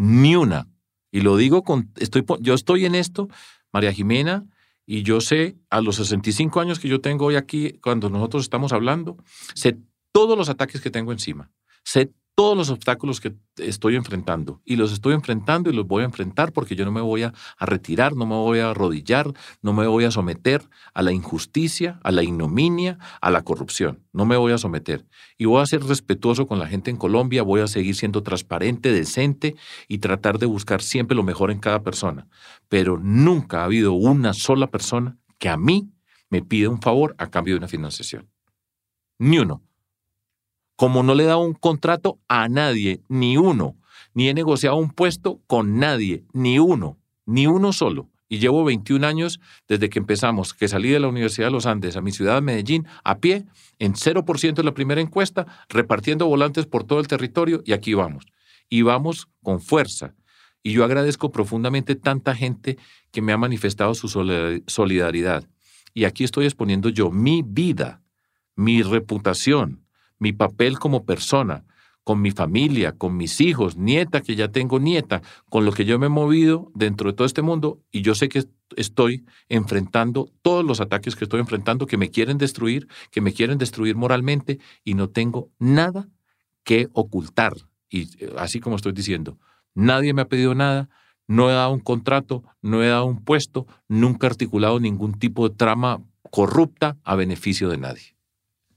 Ni una. Y lo digo con, estoy, yo estoy en esto, María Jimena Y yo sé, a los 65 años que yo tengo hoy aquí, cuando nosotros estamos hablando, sé todos los ataques que tengo encima. Sé todos los obstáculos que estoy enfrentando. Y los estoy enfrentando y los voy a enfrentar porque yo no me voy a, retirar, no me voy a arrodillar, no me voy a someter a la injusticia, a la ignominia, a la corrupción. No me voy a someter. Y voy a ser respetuoso con la gente en Colombia, voy a seguir siendo transparente, decente y tratar de buscar siempre lo mejor en cada persona. Pero nunca ha habido una sola persona que a mí me pida un favor a cambio de una financiación. Ni uno como no le he dado un contrato a nadie, ni uno, ni he negociado un puesto con nadie, ni uno, ni uno solo. Y llevo 21 años desde que empezamos, que salí de la Universidad de los Andes a mi ciudad de Medellín a pie, en 0% en la primera encuesta, repartiendo volantes por todo el territorio y aquí vamos. Y vamos con fuerza. Y yo agradezco profundamente tanta gente que me ha manifestado su solidaridad. Y aquí estoy exponiendo yo mi vida, mi reputación, mi papel como persona, con mi familia, con mis hijos, nieta, que ya tengo nieta, con lo que yo me he movido dentro de todo este mundo y yo sé que estoy enfrentando todos los ataques que estoy enfrentando, que me quieren destruir, que me quieren destruir moralmente y no tengo nada que ocultar. Y eh, así como estoy diciendo, nadie me ha pedido nada, no he dado un contrato, no he dado un puesto, nunca he articulado ningún tipo de trama corrupta a beneficio de nadie.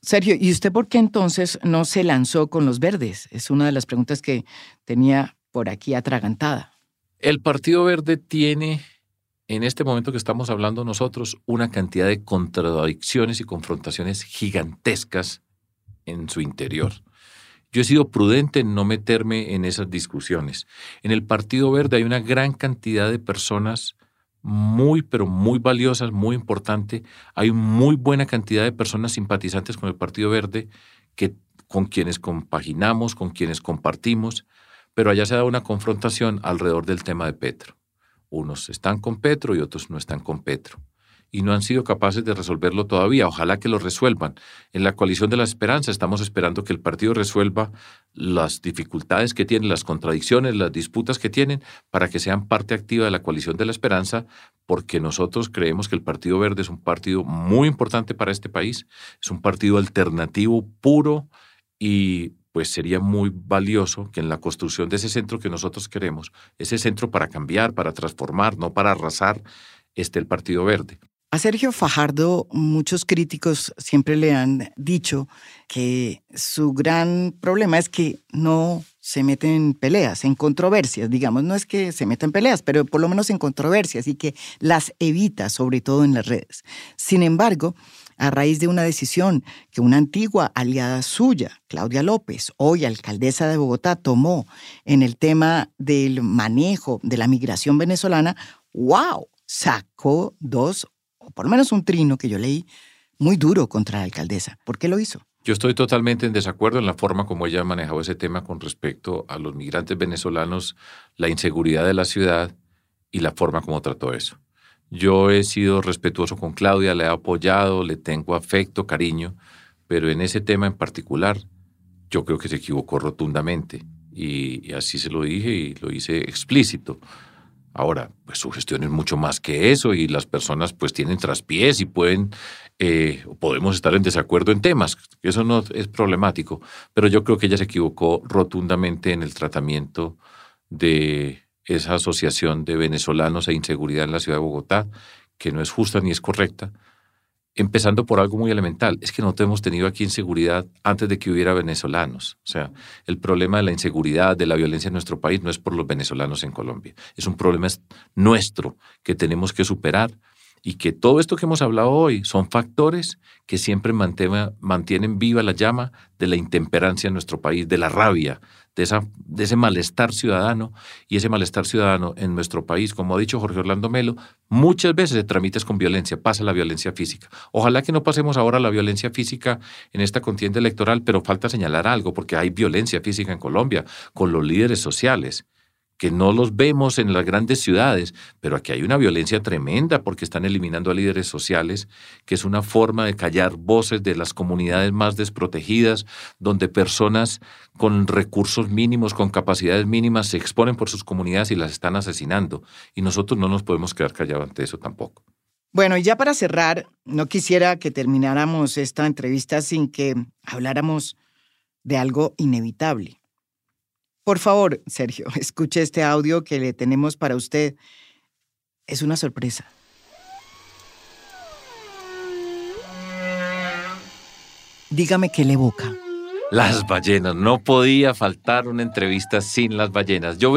Sergio, ¿y usted por qué entonces no se lanzó con los verdes? Es una de las preguntas que tenía por aquí atragantada. El Partido Verde tiene, en este momento que estamos hablando nosotros, una cantidad de contradicciones y confrontaciones gigantescas en su interior. Yo he sido prudente en no meterme en esas discusiones. En el Partido Verde hay una gran cantidad de personas muy, pero muy valiosas, muy importante. Hay muy buena cantidad de personas simpatizantes con el Partido Verde que, con quienes compaginamos, con quienes compartimos, pero allá se da una confrontación alrededor del tema de Petro. Unos están con Petro y otros no están con Petro y no han sido capaces de resolverlo todavía. Ojalá que lo resuelvan. En la coalición de la esperanza estamos esperando que el partido resuelva las dificultades que tienen, las contradicciones, las disputas que tienen, para que sean parte activa de la coalición de la esperanza, porque nosotros creemos que el Partido Verde es un partido muy importante para este país, es un partido alternativo puro y pues sería muy valioso que en la construcción de ese centro que nosotros queremos, ese centro para cambiar, para transformar, no para arrasar, esté el Partido Verde. A Sergio Fajardo muchos críticos siempre le han dicho que su gran problema es que no se mete en peleas, en controversias, digamos, no es que se meta en peleas, pero por lo menos en controversias y que las evita, sobre todo en las redes. Sin embargo, a raíz de una decisión que una antigua aliada suya, Claudia López, hoy alcaldesa de Bogotá, tomó en el tema del manejo de la migración venezolana, ¡wow! Sacó dos por lo menos un trino que yo leí, muy duro contra la alcaldesa. ¿Por qué lo hizo? Yo estoy totalmente en desacuerdo en la forma como ella ha manejado ese tema con respecto a los migrantes venezolanos, la inseguridad de la ciudad y la forma como trató eso. Yo he sido respetuoso con Claudia, le he apoyado, le tengo afecto, cariño, pero en ese tema en particular yo creo que se equivocó rotundamente y, y así se lo dije y lo hice explícito. Ahora, pues su gestión es mucho más que eso y las personas pues tienen traspiés y pueden, eh, podemos estar en desacuerdo en temas, eso no es problemático, pero yo creo que ella se equivocó rotundamente en el tratamiento de esa asociación de venezolanos e inseguridad en la ciudad de Bogotá, que no es justa ni es correcta, empezando por algo muy elemental, es que no hemos tenido aquí inseguridad antes de que hubiera venezolanos. O sea, el problema de la inseguridad, de la violencia en nuestro país no es por los venezolanos en Colombia, es un problema nuestro que tenemos que superar y que todo esto que hemos hablado hoy son factores que siempre mantienen viva la llama de la intemperancia en nuestro país, de la rabia, de, esa, de ese malestar ciudadano y ese malestar ciudadano en nuestro país, como ha dicho Jorge Orlando Melo, muchas veces se tramites con violencia, pasa la violencia física. Ojalá que no pasemos ahora la violencia física en esta contienda electoral, pero falta señalar algo, porque hay violencia física en Colombia con los líderes sociales que no los vemos en las grandes ciudades, pero aquí hay una violencia tremenda porque están eliminando a líderes sociales, que es una forma de callar voces de las comunidades más desprotegidas, donde personas con recursos mínimos, con capacidades mínimas, se exponen por sus comunidades y las están asesinando. Y nosotros no nos podemos quedar callados ante eso tampoco. Bueno, y ya para cerrar, no quisiera que termináramos esta entrevista sin que habláramos de algo inevitable. Por favor, Sergio, <laughs> escuche este audio que le tenemos para usted. Es una sorpresa. Dígame qué le evoca. Las ballenas. No podía faltar una entrevista sin las ballenas. Yo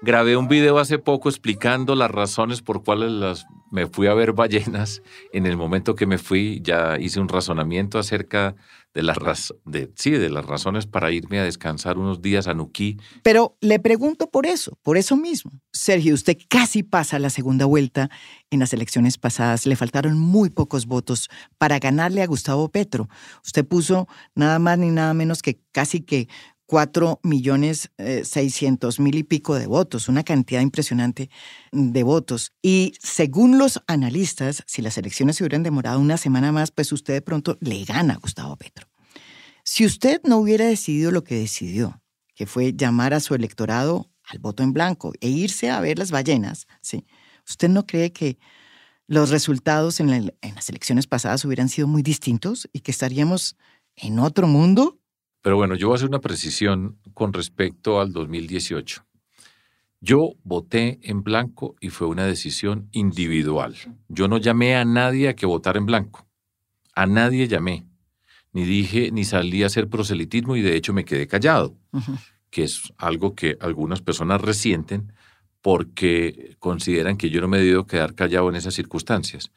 grabé un video hace poco explicando las razones por cuales me fui a ver ballenas. En el momento que me fui ya hice un razonamiento acerca de las, de, sí, de las razones para irme a descansar unos días a Nuquí. Pero le pregunto por eso, por eso mismo. Sergio, usted casi pasa la segunda vuelta. En las elecciones pasadas le faltaron muy pocos votos para ganarle a Gustavo Petro. Usted puso nada más ni nada menos que casi que 4 millones eh, mil y pico de votos, una cantidad impresionante de votos. Y según los analistas, si las elecciones se hubieran demorado una semana más, pues usted de pronto le gana a Gustavo Petro. Si usted no hubiera decidido lo que decidió, que fue llamar a su electorado al voto en blanco e irse a ver las ballenas, ¿sí? ¿usted no cree que los resultados en las elecciones pasadas hubieran sido muy distintos y que estaríamos en otro mundo? Pero bueno, yo voy a hacer una precisión con respecto al 2018. Yo voté en blanco y fue una decisión individual. Yo no llamé a nadie a que votara en blanco. A nadie llamé. Ni dije, ni salí a hacer proselitismo y de hecho me quedé callado, que es algo que algunas personas resienten porque consideran que yo no me he debido quedar callado en esas circunstancias.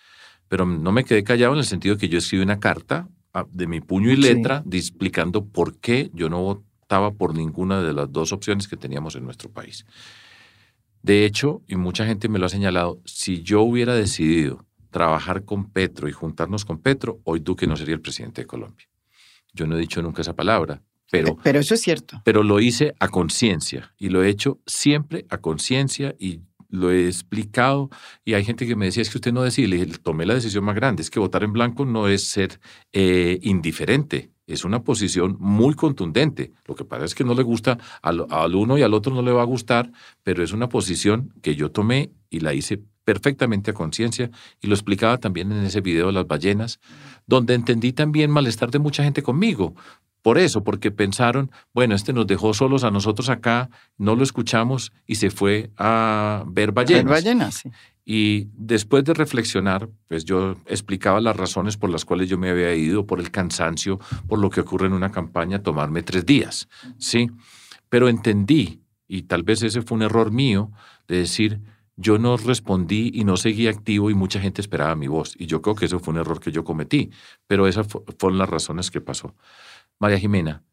Pero no me quedé callado en el sentido que yo escribí una carta de mi puño y letra explicando por qué yo no votaba por ninguna de las dos opciones que teníamos en nuestro país. De hecho, y mucha gente me lo ha señalado, si yo hubiera decidido trabajar con Petro y juntarnos con Petro, hoy Duque no sería el presidente de Colombia. Yo no he dicho nunca esa palabra, pero... Pero eso es cierto. Pero lo hice a conciencia y lo he hecho siempre a conciencia y lo he explicado y hay gente que me decía, es que usted no decide, le tomé la decisión más grande, es que votar en blanco no es ser eh, indiferente, es una posición muy contundente. Lo que pasa es que no le gusta al, al, uno y al otro no le va a gustar, pero es una posición que yo tomé y la hice perfectamente a conciencia y lo explicaba también en ese video de las ballenas, donde entendí también malestar de mucha gente conmigo, por eso, porque pensaron, bueno, este nos dejó solos a nosotros acá, no lo escuchamos y se fue a ver ballenas. Ver ballenas, sí. Y después de reflexionar, pues yo explicaba las razones por las cuales yo me había ido, por el cansancio, por lo que ocurre en una campaña, tomarme tres días, ¿sí? Pero entendí, y tal vez ese fue un error mío, de decir, yo no respondí y no seguí activo y mucha gente esperaba mi voz. Y yo creo que eso fue un error que yo cometí, pero esas fueron las razones que pasó. María Jimena,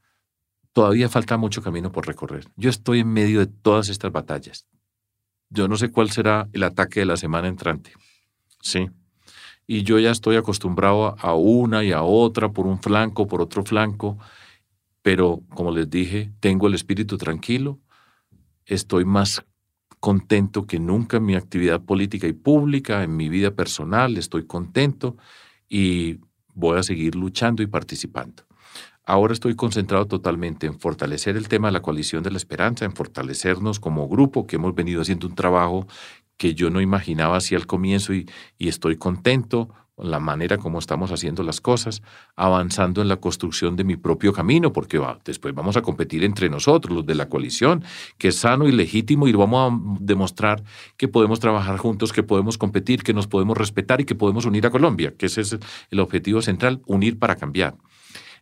todavía falta mucho camino por recorrer. Yo estoy en medio de todas estas batallas. Yo no sé cuál será el ataque de la semana entrante. Sí. Y yo ya estoy acostumbrado a una y a otra, por un flanco, por otro flanco. Pero, como les dije, tengo el espíritu tranquilo. Estoy más contento que nunca en mi actividad política y pública, en mi vida personal. Estoy contento y voy a seguir luchando y participando. Ahora estoy concentrado totalmente en fortalecer el tema de la coalición de la esperanza, en fortalecernos como grupo, que hemos venido haciendo un trabajo que yo no imaginaba así al comienzo y, estoy contento con la manera como estamos haciendo las cosas, avanzando en la construcción de mi propio camino, porque después vamos a competir entre nosotros, los de la coalición, que es sano y legítimo y vamos a demostrar que podemos trabajar juntos, que podemos competir, que nos podemos respetar y que podemos unir a Colombia, que ese es el objetivo central, unir para cambiar.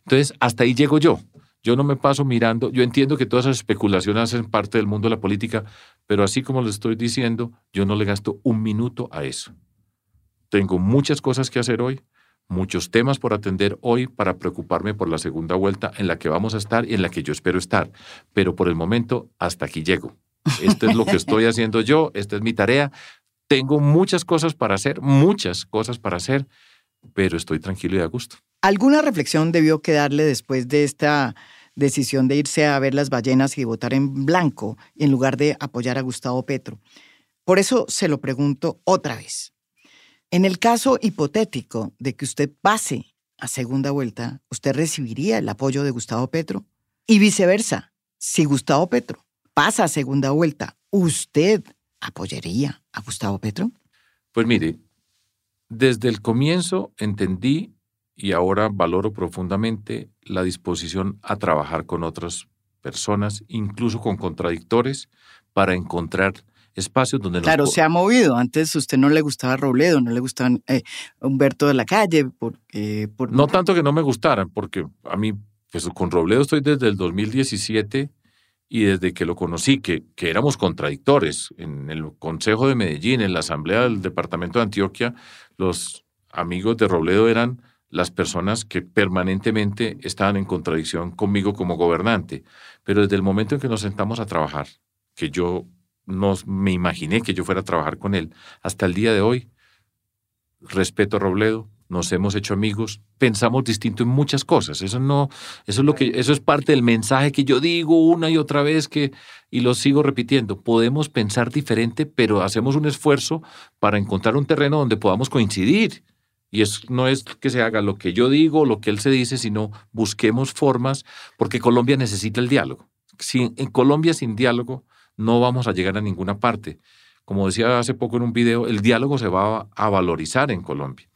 Entonces, hasta ahí llego yo. Yo no me paso mirando, yo entiendo que todas esas especulaciones hacen parte del mundo de la política, pero así como les estoy diciendo, yo no le gasto un minuto a eso. Tengo muchas cosas que hacer hoy, muchos temas por atender hoy para preocuparme por la segunda vuelta en la que vamos a estar y en la que yo espero estar. Pero por el momento, hasta aquí llego. Esto es lo que estoy <laughs> haciendo yo, esta es mi tarea. Tengo muchas cosas para hacer, muchas cosas para hacer, pero estoy tranquilo y a gusto. ¿Alguna reflexión debió quedarle después de esta decisión de irse a ver las ballenas y votar en blanco en lugar de apoyar a Gustavo Petro? Por eso se lo pregunto otra vez. En el caso hipotético de que usted pase a segunda vuelta, ¿usted recibiría el apoyo de Gustavo Petro? Y viceversa, si Gustavo Petro pasa a segunda vuelta, ¿usted apoyaría a Gustavo Petro? Pues mire, Desde el comienzo entendí y ahora valoro profundamente la disposición a trabajar con otras personas, incluso con contradictores, para encontrar espacios donde Claro, se ha movido. Antes usted no le gustaba Robledo, no le gustaban eh, Humberto de la Calle. Porque, por... No tanto que no me gustaran, porque a mí, pues con Robledo estoy desde el 2017 y desde que lo conocí, que, que éramos contradictores. En el Consejo de Medellín, en la Asamblea del Departamento de Antioquia, los amigos de Robledo eran las personas que permanentemente estaban en contradicción conmigo como gobernante. Pero desde el momento en que nos sentamos a trabajar, que yo no me imaginé que yo fuera a trabajar con él, hasta el día de hoy, respeto a Robledo, nos hemos hecho amigos, pensamos distinto en muchas cosas. Eso no, eso es lo que, eso es parte del mensaje que yo digo una y otra vez que, y lo sigo repitiendo. Podemos pensar diferente, pero hacemos un esfuerzo para encontrar un terreno donde podamos coincidir. Y eso no es que se haga lo que yo digo, lo que él se dice, sino busquemos formas, porque Colombia necesita el diálogo. Si, en Colombia sin diálogo no vamos a llegar a ninguna parte. Como decía hace poco en un video, el diálogo se va a valorizar en Colombia.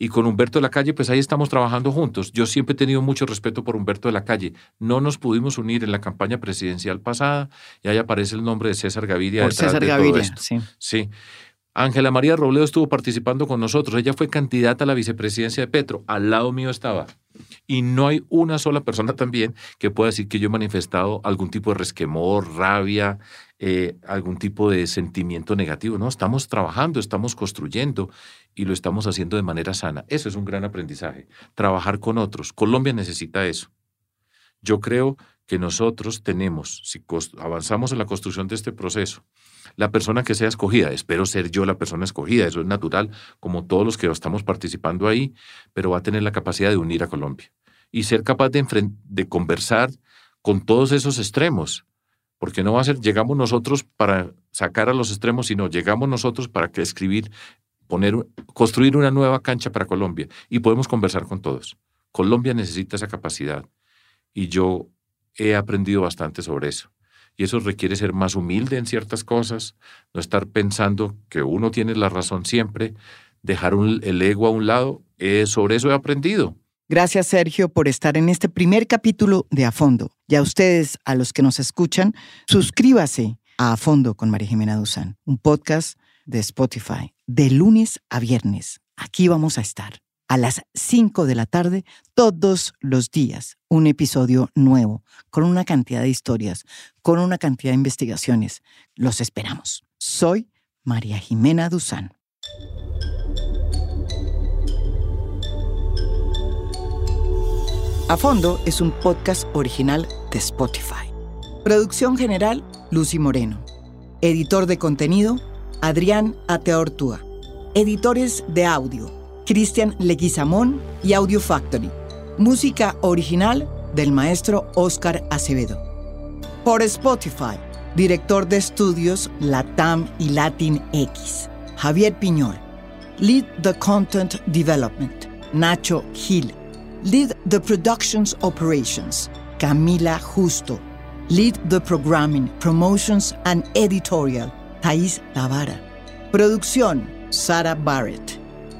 Y con Humberto de la Calle, pues ahí estamos trabajando juntos. Yo siempre he tenido mucho respeto por Humberto de la Calle. No nos pudimos unir en la campaña presidencial pasada y ahí aparece el nombre de César Gaviria. Por César Gaviria, sí. Sí. Ángela María Robledo estuvo participando con nosotros. Ella fue candidata a la vicepresidencia de Petro. Al lado mío estaba. Y no hay una sola persona también que pueda decir que yo he manifestado algún tipo de resquemor, rabia, eh, algún tipo de sentimiento negativo. No, estamos trabajando, estamos construyendo y lo estamos haciendo de manera sana. Eso es un gran aprendizaje. Trabajar con otros. Colombia necesita eso. Yo creo que nosotros tenemos, si avanzamos en la construcción de este proceso, la persona que sea escogida, espero ser yo la persona escogida, eso es natural, como todos los que estamos participando ahí, pero va a tener la capacidad de unir a Colombia y ser capaz de, de conversar con todos esos extremos, porque no va a ser, llegamos nosotros para sacar a los extremos, sino llegamos nosotros para que escribir, poner, construir una nueva cancha para Colombia y podemos conversar con todos. Colombia necesita esa capacidad y yo he aprendido bastante sobre eso. Y eso requiere ser más humilde en ciertas cosas, no estar pensando que uno tiene la razón siempre, dejar el ego a un lado. Eh, sobre eso he aprendido. Gracias, Sergio, por estar en este primer capítulo de A Fondo. Y a ustedes, a los que nos escuchan, suscríbase a A Fondo con María Jimena Duzán, un podcast de Spotify, de lunes a viernes. Aquí vamos a estar a las 5 de la tarde todos los días un episodio nuevo, con una cantidad de historias, con una cantidad de investigaciones. Los esperamos. Soy María Jimena Duzán. A Fondo es un podcast original de Spotify. Producción general, Lucy Moreno. Editor de contenido, Adrián Ateortúa. Editores de audio, Cristian Leguizamón y Audio Factory. Música original del maestro Oscar Acevedo. Por Spotify, director de estudios Latam y Latin X, Javier Piñol. Lead the Content Development, Nacho Gil. Lead the Productions Operations, Camila Justo. Lead the Programming, Promotions and Editorial, Thais Tavara. Producción, Sara Barrett.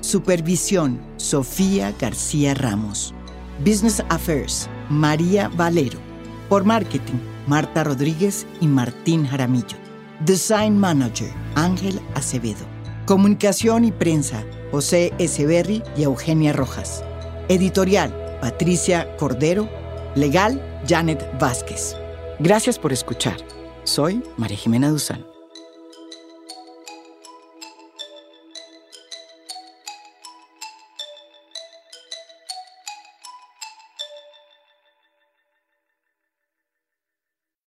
Supervisión, Sofía García Ramos. Business Affairs, María Valero. Por Marketing, Marta Rodríguez y Martín Jaramillo. Design Manager, Ángel Acevedo. Comunicación y prensa, José Eseberri y Eugenia Rojas. Editorial, Patricia Cordero. Legal, Janet Vázquez. Gracias por escuchar. Soy María Jimena Duzán.